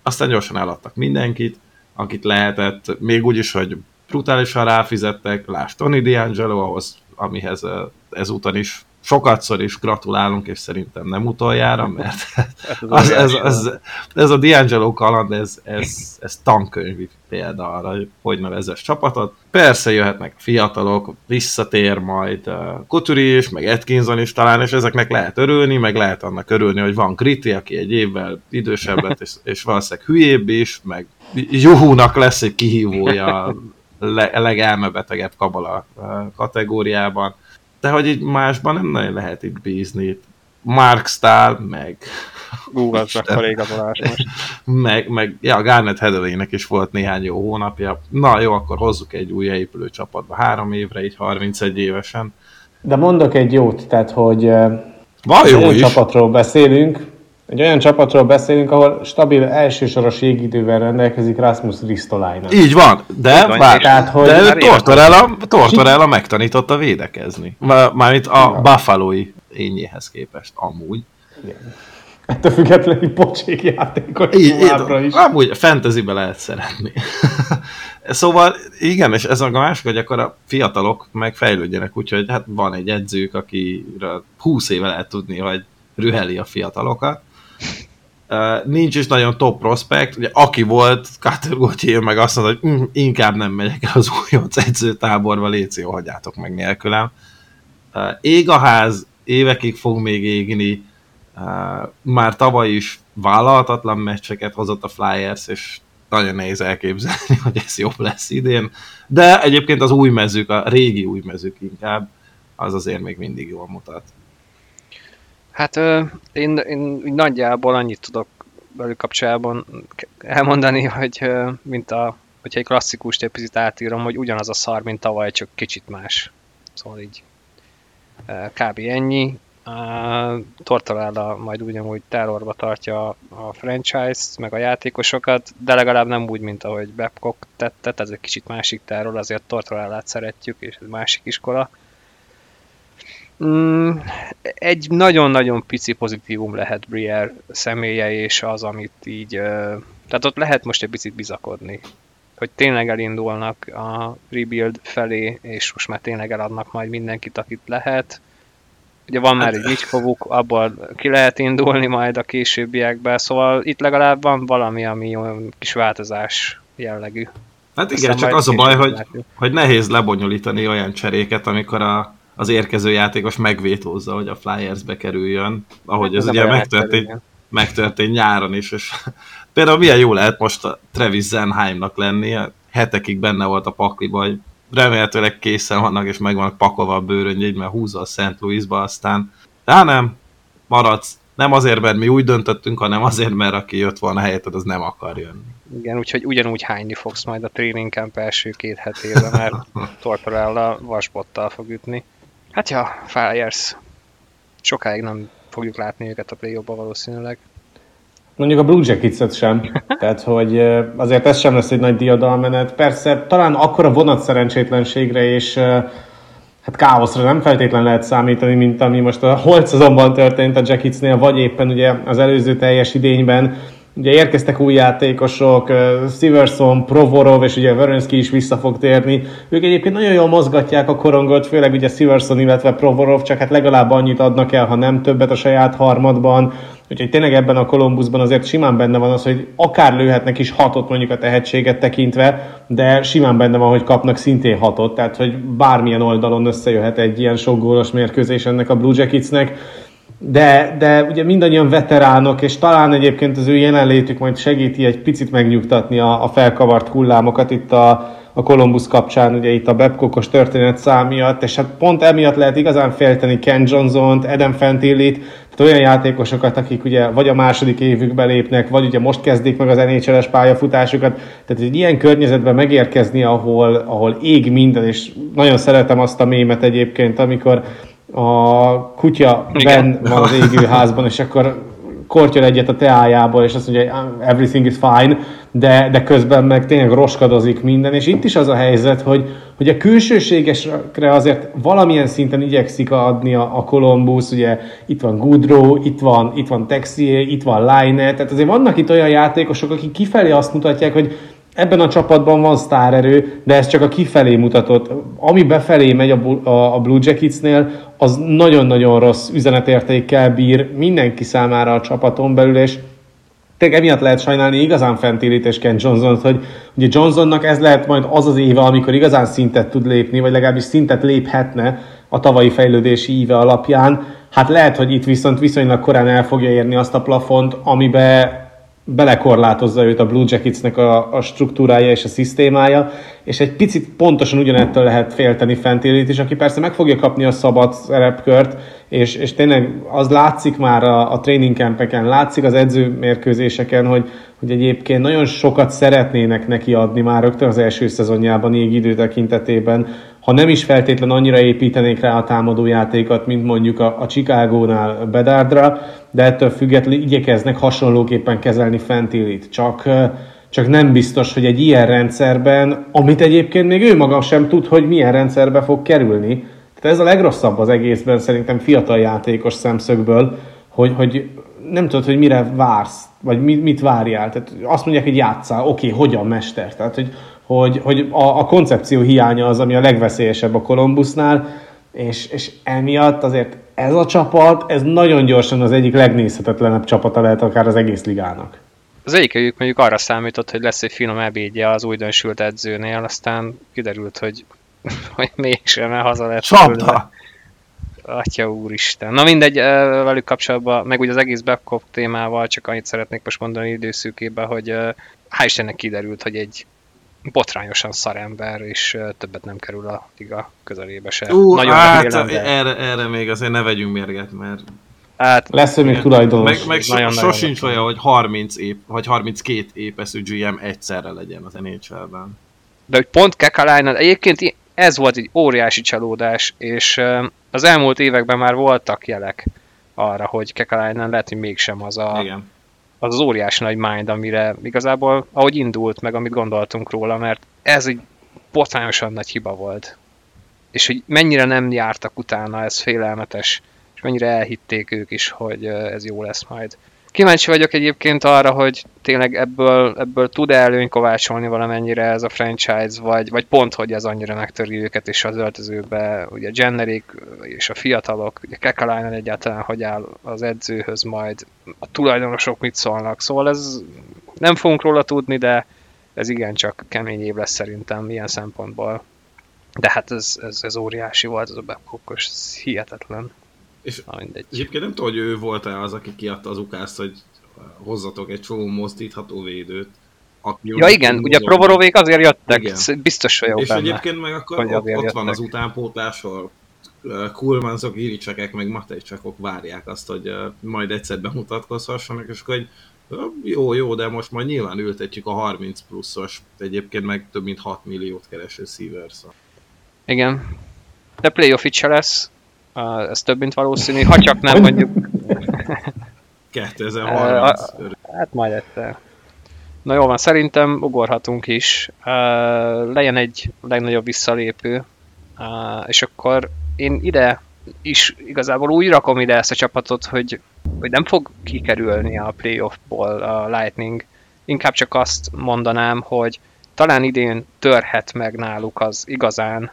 aztán gyorsan eladtak mindenkit, akit lehetett, még úgy is, hogy brutálisan ráfizettek, lásd Tony D'Angelo, ahhoz, amihez ezúton is sokatszor is gratulálunk, és szerintem nem utoljára, mert az, ez, ez, ez a D'Angelo kaland, ez, ez, ez tankönyvi példa arra, hogy hogy nevezes csapatot. Persze jöhetnek fiatalok, visszatér majd Couturier is, meg Atkinson is talán, és ezeknek lehet örülni, meg lehet annak örülni, hogy van Gritti, aki egy évvel idősebb lett, és, és valószínűleg hülyébb is, meg Juhúnak lesz egy kihívója a legelmebetegebb kabala kategóriában de hogy így másban nem nagyon lehet itt bízni. Mark Stahl, meg... Google akkor igazolás most. meg, meg, ja, Garnet Hedelének is volt néhány jó hónapja. Na jó, akkor hozzuk egy új épülő csapatba három évre, így 31 évesen. De mondok egy jót, tehát, hogy Van jó is. csapatról beszélünk, egy olyan csapatról beszélünk, ahol stabil elsősoros jégidővel rendelkezik Rasmus Ristolainen. Így van, de, van, vár, tehát, hogy de Tortorella, Tortorella megtanította védekezni. Mármint a ja. Buffalo-i ényéhez képest, amúgy. Igen. Ettől függetlenül pocsék játékos így, is. Amúgy fantasybe lehet szeretni. szóval igen, és ez a másik, hogy akkor a fiatalok megfejlődjenek, úgyhogy hát van egy edzők, akire 20 éve lehet tudni, hogy rüheli a fiatalokat, Nincs is nagyon top prospect, ugye aki volt, Carter Gauthier meg azt mondta, hogy mm, inkább nem megyek el az újonc edzőtáborba, jó, hagyjátok meg nélkülem. Uh, ég a ház, évekig fog még égni, már tavaly is vállalhatatlan meccseket hozott a Flyers, és nagyon nehéz elképzelni, hogy ez jobb lesz idén, de egyébként az új mezők, a régi új mezők inkább, az azért még mindig jól mutat. Hát én, én nagyjából annyit tudok velük kapcsolatban elmondani, hogy mint a, hogyha egy klasszikus picit átírom, hogy ugyanaz a szar, mint tavaly, csak kicsit más. Szóval így kb. ennyi. Tortorella majd ugyanúgy terrorba tartja a franchise-t, meg a játékosokat, de legalább nem úgy, mint ahogy Babcock tette, ez egy kicsit másik terror, azért Tortorellát szeretjük, és ez másik iskola. Mm, egy nagyon-nagyon pici pozitívum lehet Brier személye, és az, amit így... Tehát ott lehet most egy picit bizakodni, hogy tényleg elindulnak a rebuild felé, és most már tényleg eladnak majd mindenkit, akit lehet. Ugye van már egy Micskovuk, abból ki lehet indulni majd a későbbiekben, szóval itt legalább van valami, ami olyan kis változás jellegű. Hát igen, Aztán csak az a baj, hogy, hogy nehéz lebonyolítani olyan cseréket, amikor a az érkező játékos megvétózza, hogy a Flyers-be kerüljön, ahogy hát ez, ez ugye megtörtént, megtörtént nyáron is, és például milyen jó lehet most a Travis Zenheimnak lenni, hetekig benne volt a pakliba, hogy remélhetőleg készen vannak, és meg vannak pakolva a bőröngyégy, mert húzza a St. Louisba, aztán, de nem, maradsz. Nem azért, mert mi úgy döntöttünk, hanem azért, mert aki jött volna helyetted, az nem akar jönni. Igen, úgyhogy ugyanúgy hányni fogsz majd a training camp első két hetében, mert Tortorella vasbottal fog ütni. Hát ja, Flyers. Sokáig nem fogjuk látni őket a play valószínűleg. Mondjuk a Blue Jackets-et sem. Tehát, hogy azért ez sem lesz egy nagy diadalmenet. Persze, talán akkora vonat szerencsétlenségre és hát káoszra nem feltétlen lehet számítani, mint ami most a Holc azonban történt a Jacketsnél, vagy éppen ugye az előző teljes idényben, Ugye érkeztek új játékosok, Siverson, Provorov, és ugye Verensky is vissza fog térni. Ők egyébként nagyon jól mozgatják a korongot, főleg ugye Siverson, illetve Provorov, csak hát legalább annyit adnak el, ha nem többet a saját harmadban. Úgyhogy tényleg ebben a Columbusban azért simán benne van az, hogy akár lőhetnek is hatot mondjuk a tehetséget tekintve, de simán benne van, hogy kapnak szintén hatot, tehát hogy bármilyen oldalon összejöhet egy ilyen sok gólos mérkőzés ennek a Blue Jacketsnek de, de ugye mindannyian veteránok, és talán egyébként az ő jelenlétük majd segíti egy picit megnyugtatni a, a felkavart hullámokat itt a, a Columbus kapcsán, ugye itt a Babcockos történet szám miatt, és hát pont emiatt lehet igazán félteni Ken Johnson-t, Adam Fentillit, tehát olyan játékosokat, akik ugye vagy a második évükbe lépnek, vagy ugye most kezdik meg az NHL-es pályafutásukat, tehát egy ilyen környezetben megérkezni, ahol, ahol ég minden, és nagyon szeretem azt a mémet egyébként, amikor a kutya ben van az égő házban, és akkor kortyol egyet a teájából, és azt mondja, everything is fine, de, de közben meg tényleg roskadozik minden, és itt is az a helyzet, hogy, hogy a külsőségesre azért valamilyen szinten igyekszik adni a, a Columbus, ugye itt van Goodrow, itt van, itt van Texier, itt van Line, tehát azért vannak itt olyan játékosok, akik kifelé azt mutatják, hogy ebben a csapatban van sztárerő, de ez csak a kifelé mutatott. Ami befelé megy a, a, a Blue Jacketsnél, az nagyon-nagyon rossz üzenetértékkel bír mindenki számára a csapaton belül, és tényleg emiatt lehet sajnálni igazán Fentilit és Ken johnson hogy ugye Johnsonnak ez lehet majd az az éve, amikor igazán szintet tud lépni, vagy legalábbis szintet léphetne a tavalyi fejlődési íve alapján. Hát lehet, hogy itt viszont viszonylag korán el fogja érni azt a plafont, amibe belekorlátozza őt a Blue Jacketsnek a, a struktúrája és a szisztémája, és egy picit pontosan ugyanettől lehet félteni Fentélit is, aki persze meg fogja kapni a szabad szerepkört, és, és tényleg az látszik már a, a training campeken, látszik az edzőmérkőzéseken, hogy, hogy egyébként nagyon sokat szeretnének neki adni már rögtön az első szezonjában, így idő tekintetében, ha nem is feltétlen annyira építenék rá a támadójátékat, mint mondjuk a, a Chicago-nál Bedárdra, de ettől függetlenül igyekeznek hasonlóképpen kezelni Fentilit. Csak, csak nem biztos, hogy egy ilyen rendszerben, amit egyébként még ő maga sem tud, hogy milyen rendszerbe fog kerülni. Tehát ez a legrosszabb az egészben szerintem fiatal játékos szemszögből, hogy, hogy nem tudod, hogy mire vársz, vagy mit, mit várjál. Tehát azt mondják, hogy játszál, oké, okay, hogyan mester? Tehát, hogy, hogy, hogy a, a koncepció hiánya az, ami a legveszélyesebb a Columbusnál, és, és emiatt azért ez a csapat, ez nagyon gyorsan az egyik legnézhetetlenebb csapata lehet akár az egész ligának. Az egyikőjük mondjuk arra számított, hogy lesz egy finom ebédje az újdonsült edzőnél, aztán kiderült, hogy, hogy mégsem, mert haza lett. Csapda! Atya úristen. Na mindegy, velük kapcsolatban, meg ugye az egész Babcock témával, csak annyit szeretnék most mondani időszűkében, hogy hál' Istennek kiderült, hogy egy botrányosan szarember, és többet nem kerül a liga közelébe se. Ú, Nagyon hát, erre, erre még azért ne vegyünk mérget, mert Hát, lesz még tulajdonos. Meg, meg so, sosincs olyan, hogy 30 ép, vagy 32 épeszű GM egyszerre legyen az NHL-ben. De hogy pont Kekalainen, egyébként ez volt egy óriási csalódás, és az elmúlt években már voltak jelek arra, hogy Kekalainen lehet, hogy mégsem az a, Igen az az óriási nagy mind, amire igazából, ahogy indult, meg amit gondoltunk róla, mert ez egy botrányosan nagy hiba volt. És hogy mennyire nem jártak utána, ez félelmetes, és mennyire elhitték ők is, hogy ez jó lesz majd. Kíváncsi vagyok egyébként arra, hogy tényleg ebből, ebből tud-e előny kovácsolni valamennyire ez a franchise, vagy, vagy pont, hogy ez annyira megtöri őket, és az öltözőbe, ugye Jennerik és a fiatalok, ugye Kekalainen egyáltalán hogy áll az edzőhöz majd, a tulajdonosok mit szólnak, szóval ez nem fogunk róla tudni, de ez igencsak kemény év lesz szerintem ilyen szempontból. De hát ez, ez, ez óriási volt, az a Babcockos, ez hihetetlen. És Na, mindegy. egyébként nem tudom, hogy ő volt-e az, aki kiadta az ukászt, hogy hozzatok egy csomó mozdítható védőt. Ja igen, ugye a Provorovék azért jöttek, igen. biztos vagyok És benne, egyébként meg akkor ott, ott jöttek. van az utánpótlás, ahol Kulmanzok, Iricsekek, meg Matejcsakok várják azt, hogy majd egyszer bemutatkozhassanak, és akkor egy jó, jó, de most majd nyilván ültetjük a 30 pluszos, egyébként meg több mint 6 milliót kereső Seavers. Igen. De playoff itt se lesz, ez több, mint valószínű, ha csak nem mondjuk... 2030. hát majd egyszer. Na jó van, szerintem ugorhatunk is. legyen egy legnagyobb visszalépő, és akkor én ide is igazából úgy rakom ide ezt a csapatot, hogy, hogy nem fog kikerülni a playoffból a Lightning. Inkább csak azt mondanám, hogy talán idén törhet meg náluk az igazán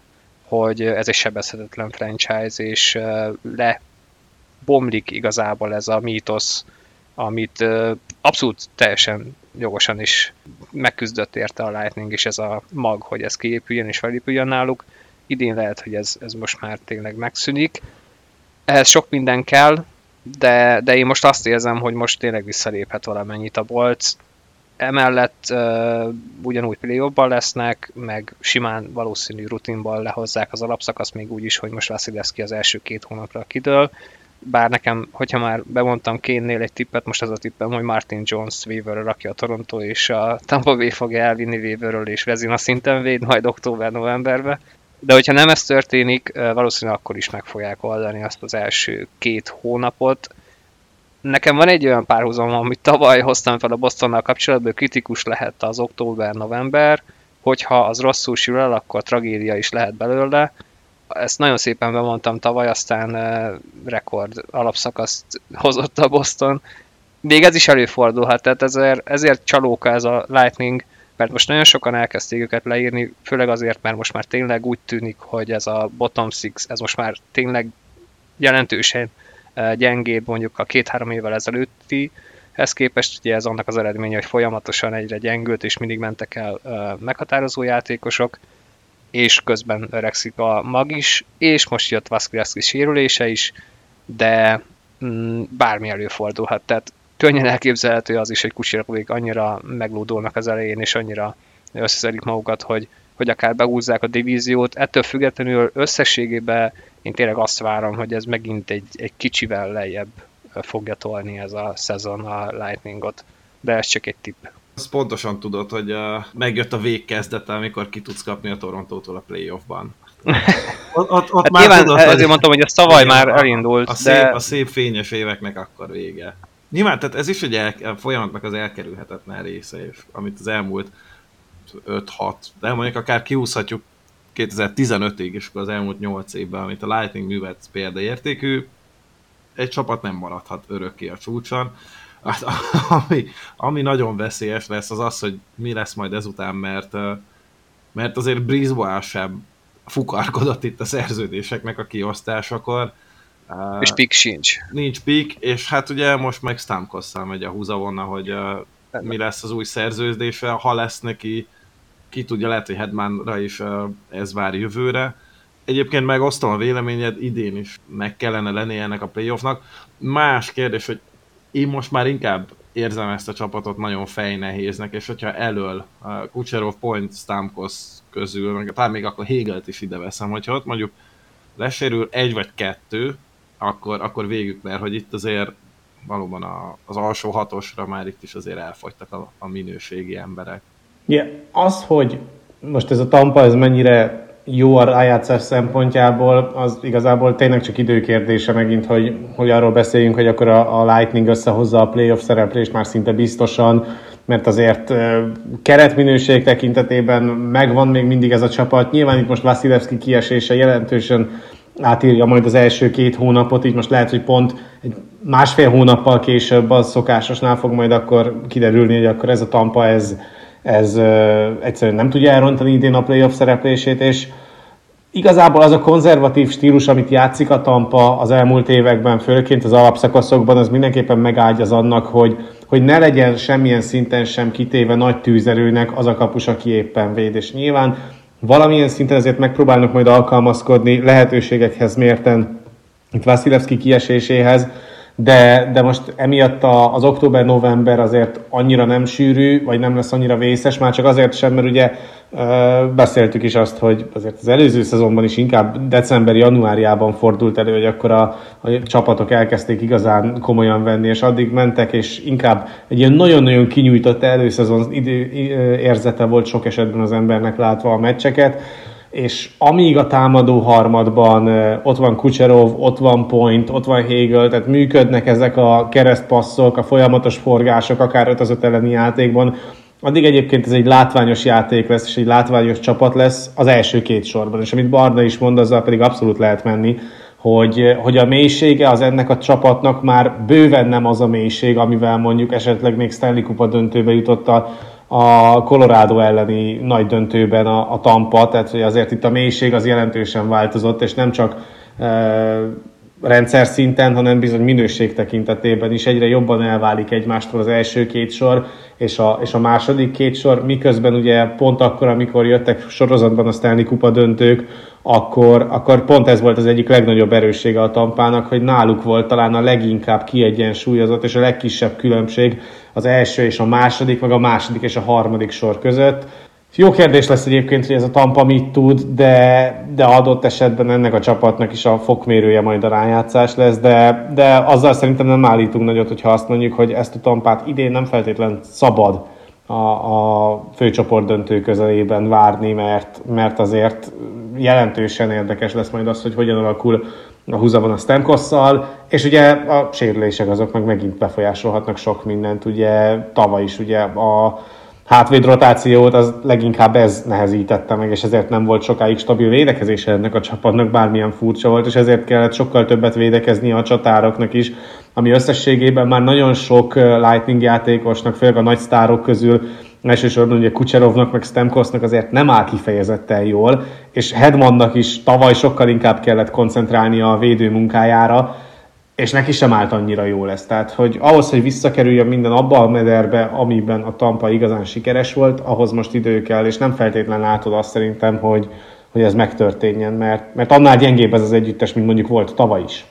hogy ez egy sebezhetetlen franchise, és le bomlik igazából ez a mítosz, amit abszolút teljesen jogosan is megküzdött érte a Lightning, és ez a mag, hogy ez kiépüljön és felépüljön náluk. Idén lehet, hogy ez, ez most már tényleg megszűnik. Ehhez sok minden kell, de, de én most azt érzem, hogy most tényleg visszaléphet valamennyit a Bolc. Emellett uh, ugyanúgy play lesznek, meg simán valószínű rutinban lehozzák az alapszakasz, még úgy is, hogy most Vasilevski az első két hónapra kidől. Bár nekem, hogyha már bemondtam Kénnél egy tippet, most az a tippem, hogy Martin Jones waiver rakja a Toronto, és a Tampa Bay fogja elvinni waiver és Vezina szinten véd majd október-novemberbe. De hogyha nem ez történik, valószínűleg akkor is meg fogják oldani azt az első két hónapot. Nekem van egy olyan párhuzam, amit tavaly hoztam fel a Bostonnal kapcsolatban, kritikus lehet az október-november, hogyha az rosszul sül el, akkor tragédia is lehet belőle. Ezt nagyon szépen bemondtam tavaly, aztán rekord alapszakaszt hozott a Boston. Még ez is előfordulhat, tehát ezért, ezért csalóka ez a Lightning, mert most nagyon sokan elkezdték őket leírni, főleg azért, mert most már tényleg úgy tűnik, hogy ez a bottom six, ez most már tényleg jelentősen gyengébb mondjuk a két-három évvel ezelőtti, ez képest ugye ez annak az eredménye, hogy folyamatosan egyre gyengült, és mindig mentek el uh, meghatározó játékosok, és közben öregszik a mag is, és most jött Vaskiliaszki sérülése is, de mm, bármi előfordulhat. Tehát könnyen elképzelhető az is, hogy Kucsirovék annyira meglódulnak az elején, és annyira összeszedik magukat, hogy, hogy akár beúzzák a divíziót. Ettől függetlenül összességében én tényleg azt várom, hogy ez megint egy, egy kicsivel lejjebb fogja tolni ez a szezon a Lightningot. De ez csak egy tipp. Azt pontosan tudod, hogy uh, megjött a végkezdete, amikor ki tudsz kapni a Torontótól a playoffban. Ott, ott, ott hát már nyilván, tudod, ezért hogy mondtam, hogy a szavaj már elindult. A, szép, de... a szép fényes éveknek akkor vége. Nyilván, tehát ez is egy el, a folyamatnak az elkerülhetetlen része, és amit az elmúlt 5-6, de mondjuk akár kiúszhatjuk 2015-ig, és akkor az elmúlt 8 évben, amit a Lightning művelt példaértékű, egy csapat nem maradhat örökké a csúcson. Hát, ami, ami nagyon veszélyes lesz, az az, hogy mi lesz majd ezután, mert, mert azért Brisbane sem fukarkodott itt a szerződéseknek a kiosztásakor, és pik sincs. Nincs pik, és hát ugye most meg Stamkosszal megy a húzavonna, hogy mi lesz az új szerződése, ha lesz neki, ki tudja, lehet, hogy Hedmanra is ez vár jövőre. Egyébként megosztom a véleményed, idén is meg kellene lenni ennek a playoffnak. Más kérdés, hogy én most már inkább érzem ezt a csapatot nagyon fejnehéznek, és hogyha elől Kucherov, Point, Stamkos közül, meg talán még akkor Hegelt is ide veszem, hogyha ott mondjuk lesérül egy vagy kettő, akkor, akkor végük, mert hogy itt azért valóban a, az alsó hatosra már itt is azért elfogytak a, a minőségi emberek. Yeah, az, hogy most ez a Tampa, ez mennyire jó a rájátszás szempontjából, az igazából tényleg csak időkérdése megint, hogy, hogy arról beszéljünk, hogy akkor a, a Lightning összehozza a playoff szereplést már szinte biztosan, mert azért keretminőség tekintetében megvan még mindig ez a csapat. Nyilván itt most Vasilevski kiesése jelentősen átírja majd az első két hónapot, így most lehet, hogy pont egy másfél hónappal később az szokásosnál fog majd akkor kiderülni, hogy akkor ez a Tampa, ez, ez egyszerűen nem tudja elrontani idén a playoff szereplését, és igazából az a konzervatív stílus, amit játszik a Tampa az elmúlt években, főként az alapszakaszokban, az mindenképpen megágyaz annak, hogy, hogy ne legyen semmilyen szinten sem kitéve nagy tűzerőnek az a kapus, aki éppen véd. És nyilván valamilyen szinten ezért megpróbálnak majd alkalmazkodni lehetőségekhez mérten itt Vasilevski kieséséhez, de, de most emiatt a, az október-november azért annyira nem sűrű, vagy nem lesz annyira vészes, már csak azért sem, mert ugye beszéltük is azt, hogy azért az előző szezonban is inkább december-januárjában fordult elő, hogy akkor a, a csapatok elkezdték igazán komolyan venni, és addig mentek, és inkább egy ilyen nagyon-nagyon kinyújtott előszezon idő érzete volt sok esetben az embernek látva a meccseket, és amíg a támadó harmadban ott van Kucherov, ott van Point, ott van Hegel, tehát működnek ezek a keresztpasszok, a folyamatos forgások, akár 5 az 5 elleni játékban, addig egyébként ez egy látványos játék lesz, és egy látványos csapat lesz az első két sorban. És amit Barna is mond, azzal pedig abszolút lehet menni, hogy, hogy a mélysége az ennek a csapatnak már bőven nem az a mélység, amivel mondjuk esetleg még Stanley Kupa döntőbe jutott a, a Colorado elleni nagy döntőben a, a Tampa, tehát hogy azért itt a mélység az jelentősen változott, és nem csak e, rendszer szinten, hanem bizony minőség tekintetében is egyre jobban elválik egymástól az első két sor és a, és a második két sor, miközben ugye pont akkor, amikor jöttek sorozatban a Stanley Kupa döntők, akkor, akkor pont ez volt az egyik legnagyobb erőssége a tampának, hogy náluk volt talán a leginkább kiegyensúlyozott és a legkisebb különbség az első és a második, meg a második és a harmadik sor között jó kérdés lesz egyébként, hogy ez a Tampa mit tud, de, de adott esetben ennek a csapatnak is a fokmérője majd a rájátszás lesz, de, de azzal szerintem nem állítunk nagyot, hogyha azt mondjuk, hogy ezt a Tampát idén nem feltétlenül szabad a, a főcsoport döntő közelében várni, mert, mert azért jelentősen érdekes lesz majd az, hogy hogyan alakul a húzavon a Stemkosszal, és ugye a sérülések azok meg megint befolyásolhatnak sok mindent, ugye tavaly is ugye a hátvéd rotációt az leginkább ez nehezítette meg, és ezért nem volt sokáig stabil védekezése ennek a csapatnak, bármilyen furcsa volt, és ezért kellett sokkal többet védekezni a csatároknak is, ami összességében már nagyon sok Lightning játékosnak, főleg a nagy sztárok közül elsősorban ugye Kucherovnak, meg Stemkosznak azért nem áll kifejezetten jól, és Hedmannak is tavaly sokkal inkább kellett koncentrálnia a védő munkájára, és neki sem állt annyira jó lesz. Tehát, hogy ahhoz, hogy visszakerüljön minden abba a mederbe, amiben a Tampa igazán sikeres volt, ahhoz most idő kell, és nem feltétlenül látod azt szerintem, hogy, hogy ez megtörténjen, mert, mert annál gyengébb ez az együttes, mint mondjuk volt tavaly is.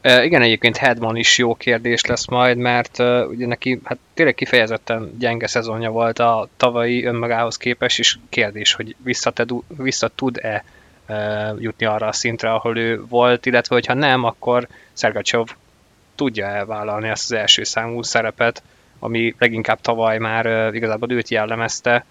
E, igen, egyébként Hedman is jó kérdés lesz majd, mert uh, ugye neki hát tényleg kifejezetten gyenge szezonja volt a tavalyi önmagához képest, és kérdés, hogy vissza tud-e jutni arra a szintre, ahol ő volt, illetve hogyha nem, akkor Szergacsov tudja elvállalni ezt az első számú szerepet, ami leginkább tavaly már igazából őt jellemezte.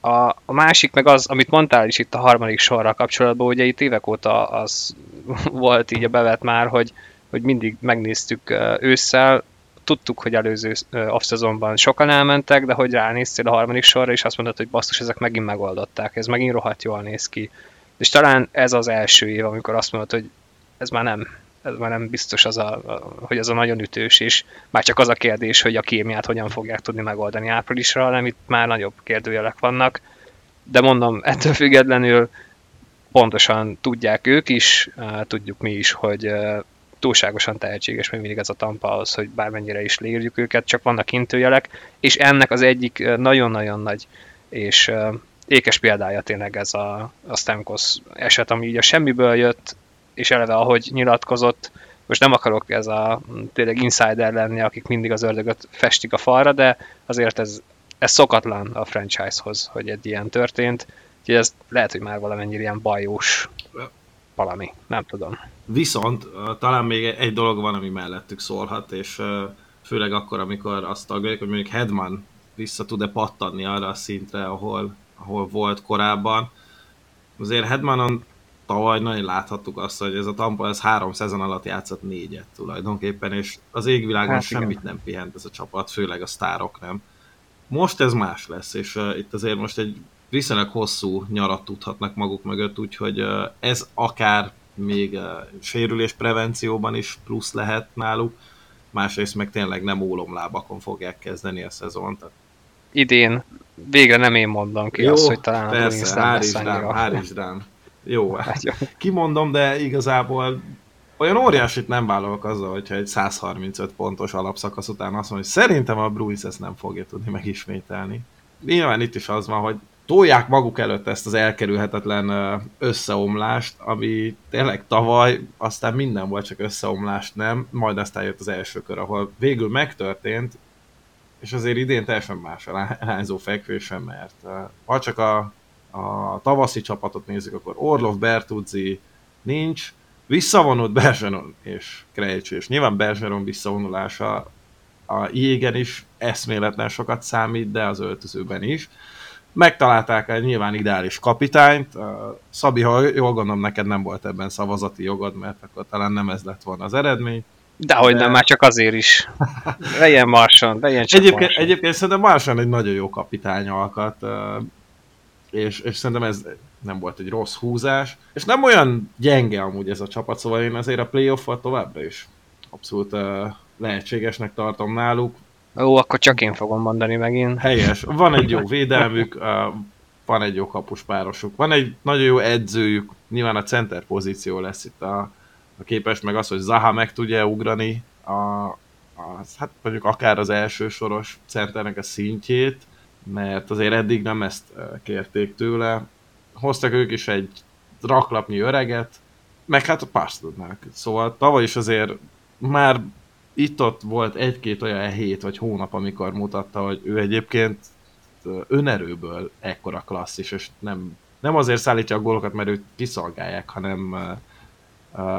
A, a másik meg az, amit mondtál is itt a harmadik sorra kapcsolatban, ugye itt évek óta az volt így a bevet már, hogy, hogy mindig megnéztük ősszel, tudtuk, hogy előző off-szezonban sokan elmentek, de hogy ránéztél a harmadik sorra, és azt mondod, hogy basszus, ezek megint megoldották, ez megint rohadt jól néz ki. És talán ez az első év, amikor azt mondod, hogy ez már nem, ez már nem biztos, az a, hogy ez a nagyon ütős, és már csak az a kérdés, hogy a kémiát hogyan fogják tudni megoldani áprilisra, hanem itt már nagyobb kérdőjelek vannak. De mondom, ettől függetlenül pontosan tudják ők is, tudjuk mi is, hogy túlságosan tehetséges még mindig ez a Tampa ahhoz, hogy bármennyire is lérjük őket, csak vannak intőjelek, és ennek az egyik nagyon-nagyon nagy és ékes példája tényleg ez a, a Stamkos eset, ami így a semmiből jött, és eleve ahogy nyilatkozott, most nem akarok ez a tényleg insider lenni, akik mindig az ördögöt festik a falra, de azért ez, ez szokatlan a franchise-hoz, hogy egy ilyen történt. Úgyhogy ez lehet, hogy már valamennyire ilyen bajós valami, nem tudom. Viszont talán még egy dolog van, ami mellettük szólhat, és főleg akkor, amikor azt tagolják, hogy mondjuk Hedman vissza tud-e pattanni arra a szintre, ahol ahol volt korábban. Azért Hedmanon tavaly nagyon láthattuk azt, hogy ez a Tampa ez három szezon alatt játszott négyet tulajdonképpen, és az égvilágon hát, semmit igen. nem pihent ez a csapat, főleg a sztárok nem. Most ez más lesz, és uh, itt azért most egy viszonylag hosszú nyarat tudhatnak maguk mögött, úgyhogy uh, ez akár még uh, sérülés prevencióban is plusz lehet náluk, másrészt meg tényleg nem ólomlábakon fogják kezdeni a szezont. Idén végre nem én mondom ki Jó, azt, hogy talán persze, a Bruins rám, hárís rám. Jó, kimondom, de igazából olyan óriásit nem vállalok azzal, hogyha egy 135 pontos alapszakasz után azt mondom, hogy szerintem a Bruins ezt nem fogja tudni megismételni. Nyilván itt is az van, hogy tolják maguk előtt ezt az elkerülhetetlen összeomlást, ami tényleg tavaly aztán minden volt, csak összeomlást nem, majd aztán jött az első kör, ahol végül megtörtént, és azért idén teljesen más a lányzó fekvésem, mert ha csak a, a tavaszi csapatot nézzük, akkor Orlov, Bertuzzi nincs, visszavonult Bergeron és Krejcs, és nyilván Bergeron visszavonulása a jégen is eszméletlen sokat számít, de az öltözőben is. Megtalálták el nyilván ideális kapitányt. Szabi, ha jól gondolom, neked nem volt ebben szavazati jogod, mert akkor talán nem ez lett volna az eredmény. Dehogy de... nem, már csak azért is. Legyen Marson, legyen csak egyébként, Marson. egyébként szerintem Marson egy nagyon jó kapitány alkat, és, és szerintem ez nem volt egy rossz húzás, és nem olyan gyenge amúgy ez a csapat, szóval én azért a playoff továbbra is abszolút lehetségesnek tartom náluk. Ó, akkor csak én fogom mondani megint. Helyes. Van egy jó védelmük, van egy jó kapuspárosuk, van egy nagyon jó edzőjük, nyilván a center pozíció lesz itt a a képest meg az, hogy Zaha meg tudja ugrani a, a, hát mondjuk akár az első soros centernek a szintjét, mert azért eddig nem ezt kérték tőle. Hoztak ők is egy raklapnyi öreget, meg hát a Parstonnak. Szóval tavaly is azért már itt-ott volt egy-két olyan hét vagy hónap, amikor mutatta, hogy ő egyébként önerőből ekkora klasszis, és nem, nem azért szállítja a gólokat, mert őt kiszolgálják, hanem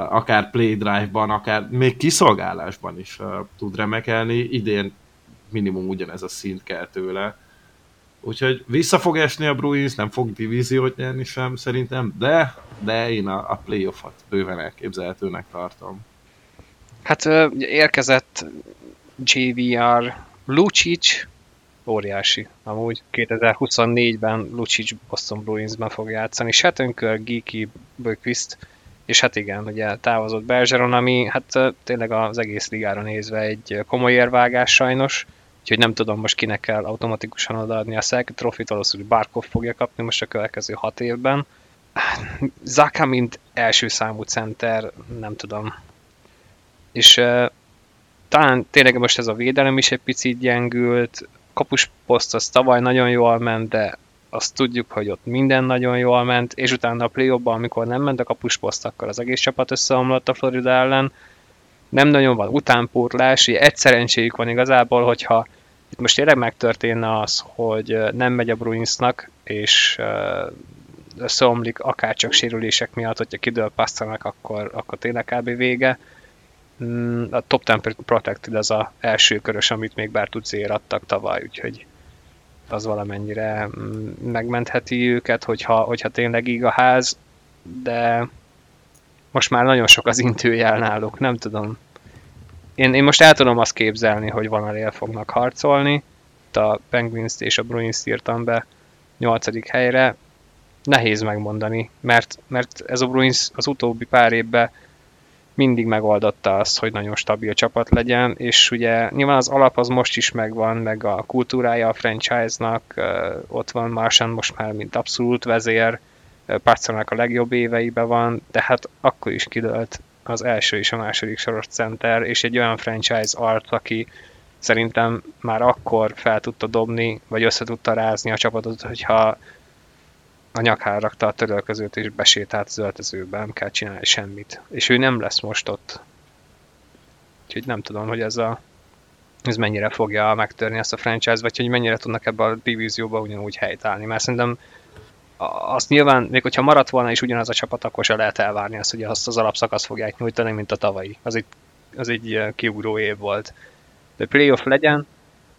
akár play drive-ban, akár még kiszolgálásban is tud remekelni. Idén minimum ugyanez a szint kell tőle. Úgyhogy vissza fog esni a Bruins, nem fog divíziót nyerni sem szerintem, de, de én a, a playoffot bőven elképzelhetőnek tartom. Hát érkezett JVR Lucic, óriási amúgy. 2024-ben Lucic Boston Bruinsben fog játszani. Shattenkör, Geeky, Bökvist, és hát igen, ugye távozott Bergeron, ami hát tényleg az egész ligára nézve egy komoly érvágás sajnos, úgyhogy nem tudom most kinek kell automatikusan odaadni a Selke trofit, valószínűleg Barkov fogja kapni most a következő hat évben. Zaka, mint első számú center, nem tudom. És uh, talán tényleg most ez a védelem is egy picit gyengült, kapusposzt az tavaly nagyon jól ment, de azt tudjuk, hogy ott minden nagyon jól ment, és utána a play amikor nem ment a kapusposzt, akkor az egész csapat összeomlott a Florida ellen. Nem nagyon van utánpótlás, egy szerencséjük van igazából, hogyha itt most tényleg megtörténne az, hogy nem megy a Bruinsnak, és összeomlik akár csak sérülések miatt, hogyha kidől Pasternak, akkor, akkor tényleg kb. vége. Mm, a Top 10 Protected az a első körös, amit még bár tudszér adtak tavaly, úgyhogy az valamennyire mm, megmentheti őket, hogyha, hogyha tényleg íg a ház, de most már nagyon sok az intőjel náluk, nem tudom. Én, én most el tudom azt képzelni, hogy van el fognak harcolni. A penguins és a Bruins írtam be 8. helyre. Nehéz megmondani, mert, mert ez a Bruins az utóbbi pár évben mindig megoldotta azt, hogy nagyon stabil csapat legyen, és ugye nyilván az alap az most is megvan, meg a kultúrája a franchise-nak, ott van Marsan most már mint abszolút vezér, Parcelnak a legjobb éveiben van, de hát akkor is kidőlt az első és a második soros center, és egy olyan franchise art, aki szerintem már akkor fel tudta dobni, vagy össze tudta rázni a csapatot, hogyha a nyakára rakta a törölközőt és besétált az öltözőbe, nem kell csinálni semmit. És ő nem lesz most ott. Úgyhogy nem tudom, hogy ez a ez mennyire fogja megtörni ezt a franchise, vagy hogy mennyire tudnak ebbe a divízióba ugyanúgy helytállni. Mert szerintem azt nyilván, még hogyha maradt volna is ugyanaz a csapat, akkor se lehet elvárni azt, hogy azt az alapszakasz fogják nyújtani, mint a tavalyi. Az egy, az egy kiugró év volt. De playoff legyen.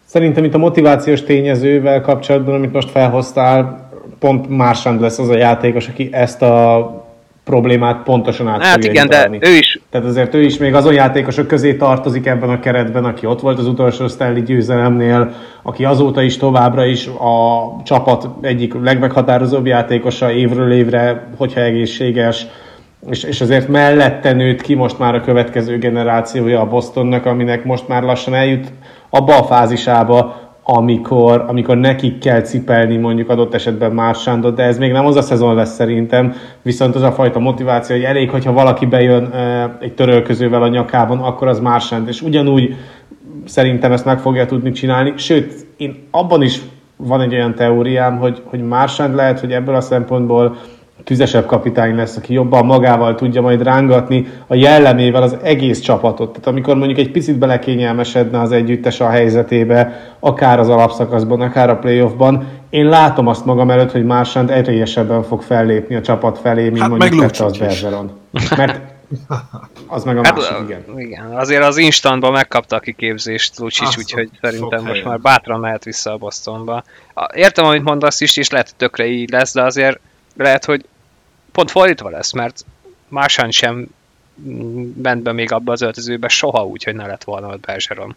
Szerintem itt a motivációs tényezővel kapcsolatban, amit most felhoztál, pont Marchand lesz az a játékos, aki ezt a problémát pontosan át Hát igen, de ő is. Tehát azért ő is még azon játékosok közé tartozik ebben a keretben, aki ott volt az utolsó Stanley győzelemnél, aki azóta is továbbra is a csapat egyik legmeghatározóbb játékosa évről évre, hogyha egészséges, és, és azért mellette nőtt ki most már a következő generációja a Bostonnak, aminek most már lassan eljut abba a fázisába, amikor, amikor nekik kell cipelni mondjuk adott esetben Mársándot, de ez még nem az a szezon lesz szerintem, viszont az a fajta motiváció, hogy elég, hogyha valaki bejön egy törölközővel a nyakában, akkor az Mársánd, és ugyanúgy szerintem ezt meg fogja tudni csinálni, sőt, én abban is van egy olyan teóriám, hogy, hogy Mársánd lehet, hogy ebből a szempontból tüzesebb kapitány lesz, aki jobban magával tudja majd rángatni a jellemével az egész csapatot. Tehát amikor mondjuk egy picit belekényelmesedne az együttes a helyzetébe, akár az alapszakaszban, akár a playoffban, én látom azt magam előtt, hogy Marsant erélyesebben fog fellépni a csapat felé, mint hát mondjuk tette az Bergeron. Mert az meg a hát, másik, igen. igen. Azért az instantban megkapta a kiképzést Lucsics, úgyhogy szerintem most már bátran mehet vissza a Bostonba. Értem, amit mondasz is, és lehet, hogy tökre így lesz, de azért lehet, hogy pont fordítva lesz, mert másan sem ment be még abba az öltözőbe soha úgy, hogy ne lett volna ott Bergeron.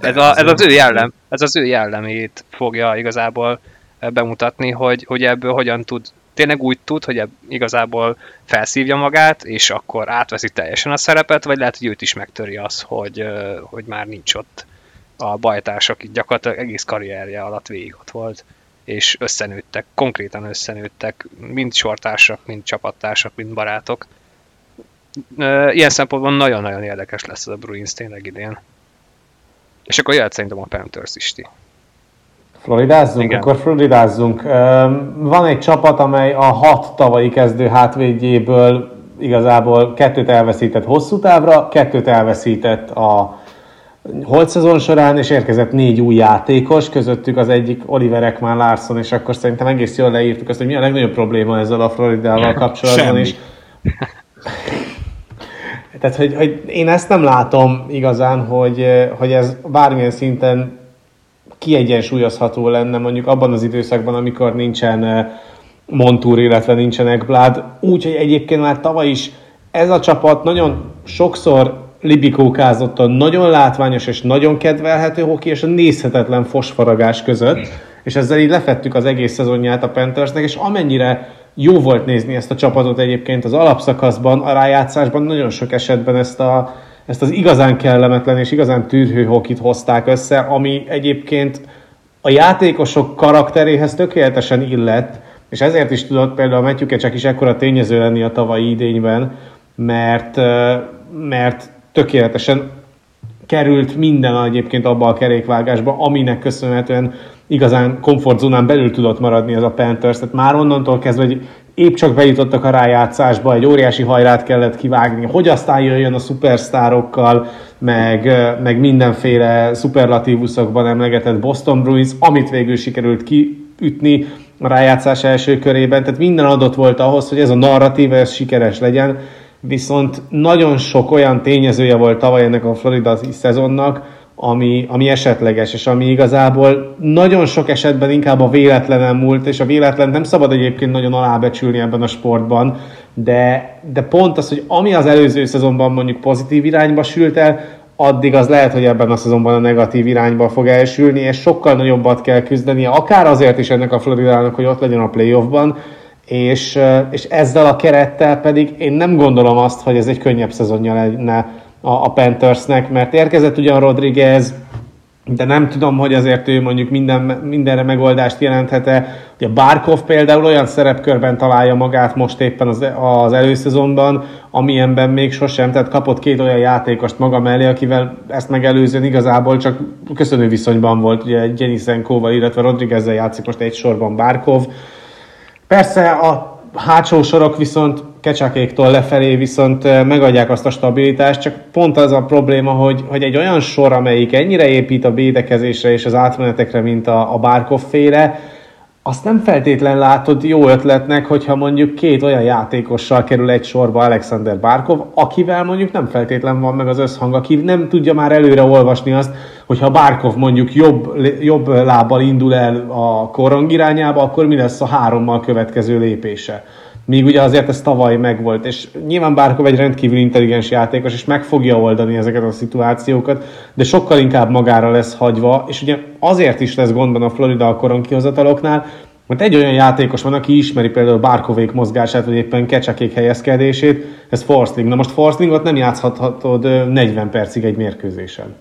Ez, a, ez az ő jellem, ez az ő jellemét fogja igazából bemutatni, hogy, hogy ebből hogyan tud, tényleg úgy tud, hogy ebb, igazából felszívja magát, és akkor átveszi teljesen a szerepet, vagy lehet, hogy őt is megtöri az, hogy, hogy már nincs ott a bajtársak, akik gyakorlatilag egész karrierje alatt végig ott volt és összenőttek, konkrétan összenőttek, mind sortársak, mind csapattársak, mind barátok. ilyen szempontból nagyon-nagyon érdekes lesz ez a Bruins tényleg idén. És akkor jöhet szerintem a Panthers is ti. Floridázzunk? Igen. Akkor floridázzunk. Van egy csapat, amely a hat tavalyi kezdő hátvédjéből igazából kettőt elveszített hosszú távra, kettőt elveszített a holt szezon során, és érkezett négy új játékos, közöttük az egyik Oliver Ekman Larson, és akkor szerintem egész jól leírtuk azt, hogy mi a legnagyobb probléma ezzel a Floridával kapcsolatban Semmi. is. Tehát, hogy, hogy én ezt nem látom igazán, hogy, hogy ez bármilyen szinten kiegyensúlyozható lenne mondjuk abban az időszakban, amikor nincsen Montúr, illetve nincsen Ekblad. Úgyhogy egyébként már tavaly is ez a csapat nagyon sokszor libikókázott a nagyon látványos és nagyon kedvelhető hoki és a nézhetetlen fosfaragás között, és ezzel így lefettük az egész szezonját a Panthersnek, és amennyire jó volt nézni ezt a csapatot egyébként az alapszakaszban, a rájátszásban nagyon sok esetben ezt, a, ezt az igazán kellemetlen és igazán tűrhő hokit hozták össze, ami egyébként a játékosok karakteréhez tökéletesen illett, és ezért is tudott például Matthew csak is ekkora tényező lenni a tavalyi idényben, mert, mert tökéletesen került minden egyébként abba a kerékvágásba, aminek köszönhetően igazán komfortzónán belül tudott maradni ez a Panthers. Tehát már onnantól kezdve, hogy épp csak bejutottak a rájátszásba, egy óriási hajrát kellett kivágni, hogy aztán jöjjön a szupersztárokkal, meg, meg mindenféle szuperlatívuszokban emlegetett Boston Bruins, amit végül sikerült kiütni a rájátszás első körében, tehát minden adott volt ahhoz, hogy ez a narratíva ez sikeres legyen, viszont nagyon sok olyan tényezője volt tavaly ennek a Florida szezonnak, ami, ami esetleges, és ami igazából nagyon sok esetben inkább a véletlenen múlt, és a véletlen nem szabad egyébként nagyon alábecsülni ebben a sportban, de, de pont az, hogy ami az előző szezonban mondjuk pozitív irányba sült el, addig az lehet, hogy ebben a szezonban a negatív irányba fog elsülni, és sokkal nagyobbat kell küzdenie, akár azért is ennek a Floridának, hogy ott legyen a playoffban, és, és ezzel a kerettel pedig én nem gondolom azt, hogy ez egy könnyebb szezonja lenne a, a Panthersnek, mert érkezett ugyan Rodriguez, de nem tudom, hogy azért ő mondjuk minden, mindenre megoldást jelenthet-e. Ugye Barkov például olyan szerepkörben találja magát most éppen az, az előszezonban, amilyenben még sosem, tehát kapott két olyan játékost maga mellé, akivel ezt megelőzően igazából csak köszönő viszonyban volt, ugye Jenisenkóval, illetve Rodriguezzel játszik most egy sorban Barkov. Persze a hátsó sorok viszont kecsakéktól lefelé viszont megadják azt a stabilitást, csak pont az a probléma, hogy, hogy egy olyan sor, amelyik ennyire épít a védekezésre és az átmenetekre, mint a, a Barkov féle, azt nem feltétlen látod jó ötletnek, hogyha mondjuk két olyan játékossal kerül egy sorba Alexander Barkov, akivel mondjuk nem feltétlen van meg az összhang, aki nem tudja már előre olvasni azt, hogyha Barkov mondjuk jobb, jobb lábbal indul el a korong irányába, akkor mi lesz a hárommal következő lépése. Míg ugye azért ez tavaly megvolt, és nyilván Bárkov egy rendkívül intelligens játékos, és meg fogja oldani ezeket a szituációkat, de sokkal inkább magára lesz hagyva, és ugye azért is lesz gondban a Florida a koron kihozataloknál, mert egy olyan játékos van, aki ismeri például Bárkovék mozgását, vagy éppen Kecsakék helyezkedését, ez Forsling. Na most Forslingot nem játszhatod 40 percig egy mérkőzésen.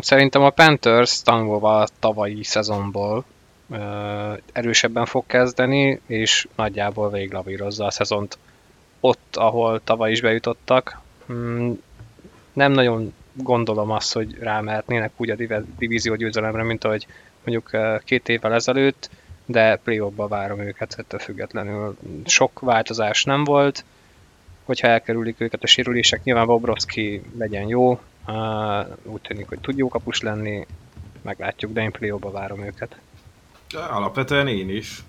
Szerintem a Panthers tanulva a tavalyi szezonból erősebben fog kezdeni, és nagyjából véglavírozza a szezont ott, ahol tavaly is bejutottak. Hmm, nem nagyon gondolom azt, hogy rámehetnének úgy a divízió győzelemre, mint ahogy mondjuk két évvel ezelőtt, de playoffba várom őket ettől függetlenül. Sok változás nem volt, hogyha elkerülik őket a sérülések, nyilván Bobrovski legyen jó, úgy tűnik, hogy tud jó kapus lenni, meglátjuk, de én playoffba várom őket. Alapvetően én is.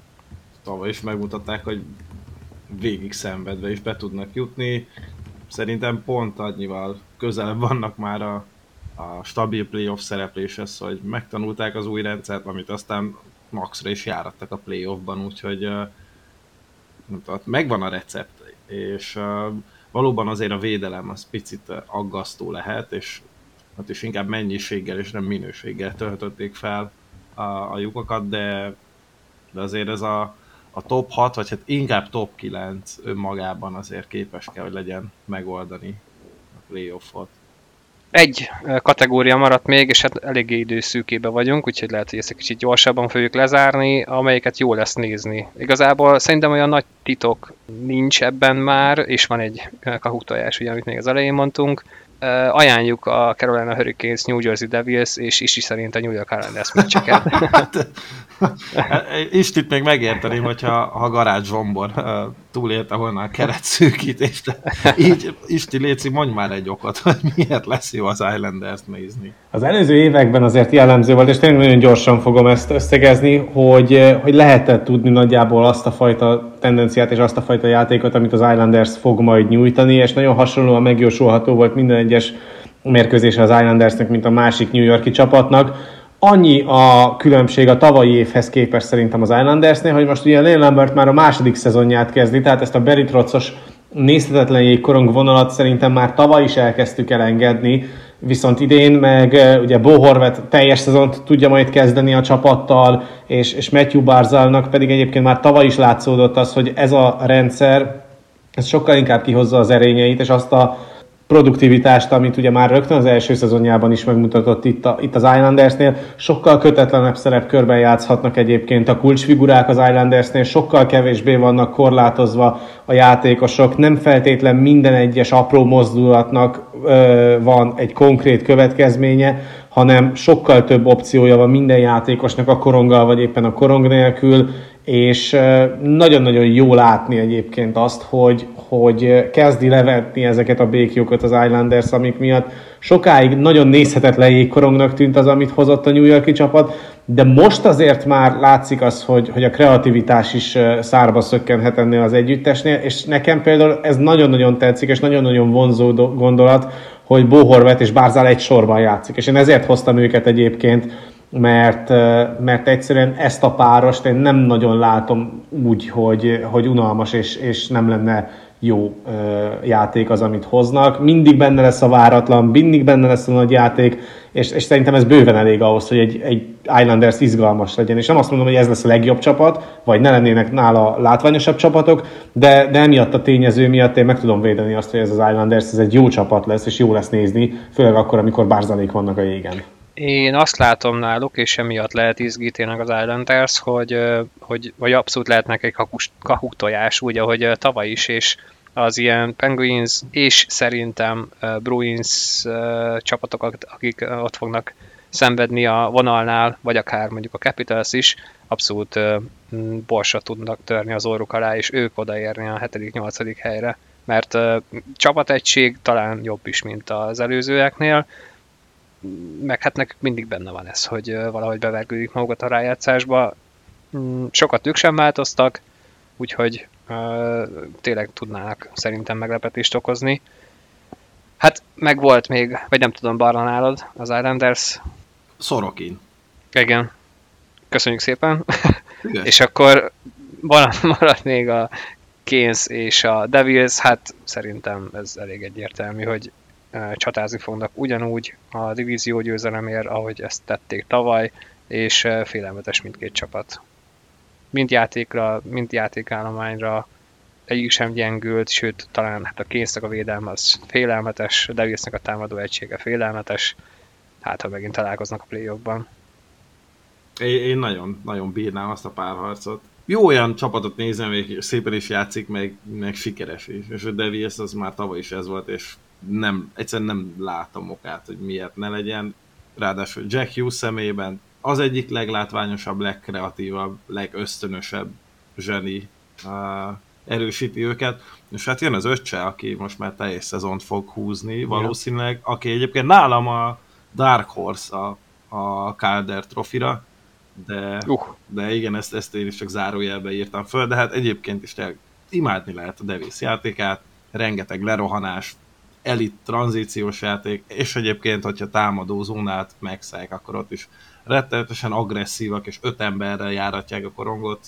Tavaly is megmutatták, hogy végig szenvedve is be tudnak jutni. Szerintem pont annyival közelebb vannak már a, a stabil playoff szerepléshez, hogy megtanulták az új rendszert, amit aztán maxra is járattak a playoffban, úgyhogy nem tudom, megvan a recept, és valóban azért a védelem az picit aggasztó lehet, és hát is inkább mennyiséggel és nem minőséggel töltötték fel a, a lyukakat, de, de azért ez a, a top 6, vagy hát inkább top 9 önmagában azért képes kell, hogy legyen megoldani a playoffot. Egy kategória maradt még, és hát eléggé időszűkébe vagyunk, úgyhogy lehet, hogy ezt egy kicsit gyorsabban fogjuk lezárni, amelyiket jó lesz nézni. Igazából szerintem olyan nagy titok nincs ebben már, és van egy kahuktojás, ugye, amit még az elején mondtunk. Uh, ajánljuk a Carolina Hurricanes, New Jersey Devils és Isi szerint a New York Islanders meccseket. Hát, Istit még megérteném, hogyha ha Garázs Zsombor túlélte volna a keret szűkítést. Így Isti Léci, mondj már egy okot, hogy miért lesz jó az Islanders nézni. Az előző években azért jellemző volt, és tényleg nagyon gyorsan fogom ezt összegezni, hogy, hogy lehetett tudni nagyjából azt a fajta tendenciát és azt a fajta játékot, amit az Islanders fog majd nyújtani, és nagyon hasonlóan megjósolható volt minden egyes mérkőzése az Islandersnek, mint a másik New Yorki csapatnak. Annyi a különbség a tavalyi évhez képest szerintem az Islandersnél, hogy most ugye Lane Lambert már a második szezonját kezdi, tehát ezt a Beritrocos nézhetetlen jégkorong vonalat szerintem már tavaly is elkezdtük elengedni, viszont idén meg ugye Bo Horvet teljes szezont tudja majd kezdeni a csapattal, és, és Matthew Barzalnak pedig egyébként már tavaly is látszódott az, hogy ez a rendszer ez sokkal inkább kihozza az erényeit, és azt a produktivitást, amit ugye már rögtön az első szezonjában is megmutatott itt, a, itt az Islandersnél. Sokkal kötetlenebb szerepkörben játszhatnak egyébként a kulcsfigurák az Islandersnél, sokkal kevésbé vannak korlátozva a játékosok, nem feltétlen minden egyes apró mozdulatnak ö, van egy konkrét következménye, hanem sokkal több opciója van minden játékosnak a koronggal, vagy éppen a korong nélkül, és nagyon-nagyon jó látni egyébként azt, hogy, hogy kezdi levetni ezeket a békjókat az Islanders, amik miatt sokáig nagyon nézhetetlen jégkorongnak tűnt az, amit hozott a New Yorki csapat, de most azért már látszik az, hogy, hogy a kreativitás is szárba szökkenhet ennél az együttesnél, és nekem például ez nagyon-nagyon tetszik, és nagyon-nagyon vonzó gondolat, hogy Bohorvet és Bárzál egy sorban játszik, és én ezért hoztam őket egyébként mert, mert egyszerűen ezt a párost én nem nagyon látom úgy, hogy, hogy unalmas és, és nem lenne jó játék az, amit hoznak. Mindig benne lesz a váratlan, mindig benne lesz a nagy játék, és, és szerintem ez bőven elég ahhoz, hogy egy, egy Islanders izgalmas legyen. És nem azt mondom, hogy ez lesz a legjobb csapat, vagy ne lennének nála látványosabb csapatok, de, de emiatt a tényező miatt én meg tudom védeni azt, hogy ez az Islanders ez egy jó csapat lesz, és jó lesz nézni, főleg akkor, amikor bárzalék vannak a jégen. Én azt látom náluk, és emiatt lehet izgi tényleg az Islanders, hogy, hogy vagy abszolút lehetnek egy kahuk tojás, úgy, ahogy tavaly is, és az ilyen Penguins és szerintem Bruins csapatok, akik ott fognak szenvedni a vonalnál, vagy akár mondjuk a Capitals is, abszolút borsot tudnak törni az orruk alá, és ők odaérni a 7.-8. helyre. Mert csapategység talán jobb is, mint az előzőeknél, meg hát nekük mindig benne van ez, hogy valahogy bevergődik magukat a rájátszásba. Mm, sokat ők sem változtak, úgyhogy tényleg tudnának szerintem meglepetést okozni. Hát meg volt még, vagy nem tudom, Barna nálad, az Islanders. Szorokin. Igen. Köszönjük szépen. és akkor maradt még a Keynes és a Devils, hát szerintem ez elég egyértelmű, hogy csatázni fognak ugyanúgy a divízió győzelemért, ahogy ezt tették tavaly, és félelmetes mindkét csapat. Mind játékra, mind játékállományra egyik sem gyengült, sőt, talán hát a késznek a védelme az félelmetes, a Devilsnek a támadó egysége félelmetes, hát ha megint találkoznak a play Én, én nagyon, nagyon bírnám azt a párharcot. Jó olyan csapatot nézem, és szépen is játszik, meg, meg sikeres is. És a Devils az már tavaly is ez volt, és nem, egyszerűen nem látom okát, hogy miért ne legyen. Ráadásul Jack Hughes szemében az egyik leglátványosabb, legkreatívabb, legösztönösebb zseni uh, erősíti őket. És hát jön az öccse, aki most már teljes szezont fog húzni valószínűleg, aki egyébként nálam a Dark Horse a, a Calder trofira, de, uh. de igen, ezt, ezt én is csak zárójelbe írtam föl, de hát egyébként is tényleg imádni lehet a Devis játékát, rengeteg lerohanás, elit tranzíciós játék, és egyébként, hogyha támadó zónát megszállják, akkor ott is rettenetesen agresszívak, és öt emberrel járatják a korongot,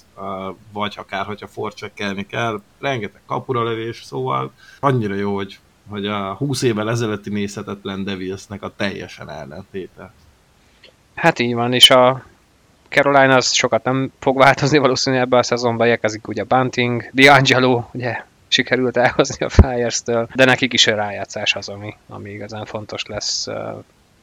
vagy akár, hogyha forcsekkelni kell, rengeteg kapura lövés, szóval annyira jó, hogy, hogy a 20 évvel ezelőtti nézhetetlen Devilsnek a teljesen ellentéte. Hát így van, és a Carolina az sokat nem fog változni valószínűleg ebben a szezonban, érkezik ugye Bunting, D'Angelo, ugye sikerült elhozni a Flyers-től, de nekik is a rájátszás az, ami, ami igazán fontos lesz.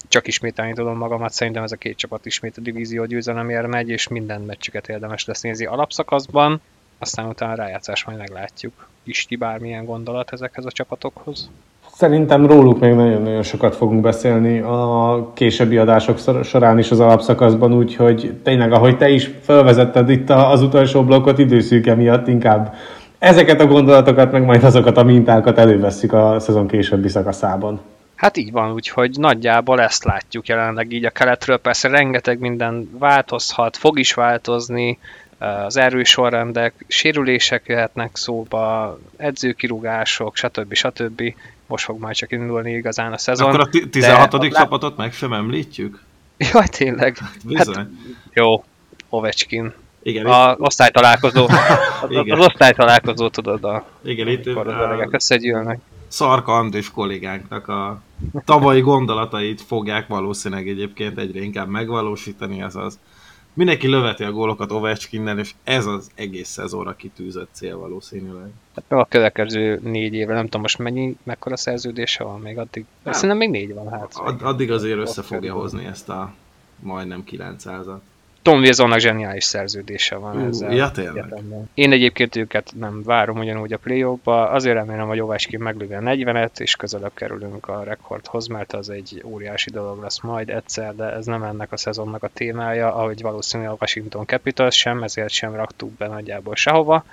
Csak ismételni tudom magamat, szerintem ez a két csapat ismét a divízió győzelemért megy, és minden meccsüket érdemes lesz nézni alapszakaszban. aztán utána rájátszás majd meglátjuk. Isti bármilyen gondolat ezekhez a csapatokhoz? Szerintem róluk még nagyon-nagyon sokat fogunk beszélni a későbbi adások során is az alapszakaszban, úgyhogy tényleg, ahogy te is felvezetted itt az utolsó blokkot időszűke miatt, inkább ezeket a gondolatokat, meg majd azokat a mintákat elővesszük a szezon későbbi szakaszában. Hát így van, úgyhogy nagyjából ezt látjuk jelenleg így a keletről. Persze rengeteg minden változhat, fog is változni, az erősorrendek, sérülések jöhetnek szóba, edzőkirúgások, stb. stb. Most fog majd csak indulni igazán a szezon. Akkor a 16. De csapatot meg sem említjük? Jaj, tényleg. Hát, hát, jó, Ovecskin. Igen, a itt... osztálytalálkozó. az, az osztálytalálkozó, tudod, a, Igen, itt az öregek összegyűlnek. Szarka Andris kollégánknak a tavalyi gondolatait fogják valószínűleg egyébként egyre inkább megvalósítani, ez az mindenki löveti a gólokat Ovechkinnen, és ez az egész szezonra kitűzött cél valószínűleg. Hát a következő négy évre, nem tudom most mennyi, mekkora szerződése van még addig. Nem. Szerintem még négy van hát. Ad, addig azért össze fogja hozni ezt a majdnem 900-at. Tom Wilsonnak zseniális szerződése van uh, ezzel. Ja, tényleg. Én egyébként őket nem várom ugyanúgy a play ba azért remélem, hogy Ovechkin meglövi a 40-et, és közelebb kerülünk a rekordhoz, mert az egy óriási dolog lesz majd egyszer, de ez nem ennek a szezonnak a témája, ahogy valószínűleg a Washington Capitals sem, ezért sem raktuk be nagyjából sehova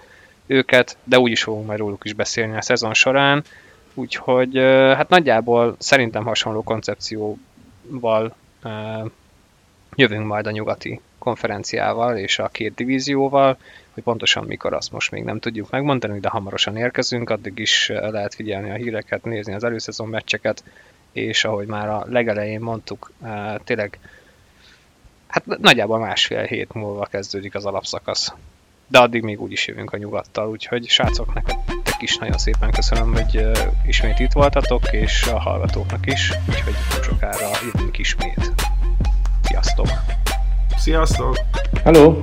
őket, de úgyis fogunk majd róluk is beszélni a szezon során, úgyhogy hát nagyjából szerintem hasonló koncepcióval jövünk majd a nyugati konferenciával és a két divízióval, hogy pontosan mikor azt most még nem tudjuk megmondani, de hamarosan érkezünk, addig is eh, lehet figyelni a híreket, nézni az előszezon meccseket, és ahogy már a legelején mondtuk, eh, tényleg hát nagyjából másfél hét múlva kezdődik az alapszakasz. De addig még úgy is jövünk a nyugattal, úgyhogy srácok, nektek is nagyon szépen köszönöm, hogy eh, ismét itt voltatok, és a hallgatóknak is, úgyhogy sokára jövünk ismét. Sziasztok! Sziasztok! Hello!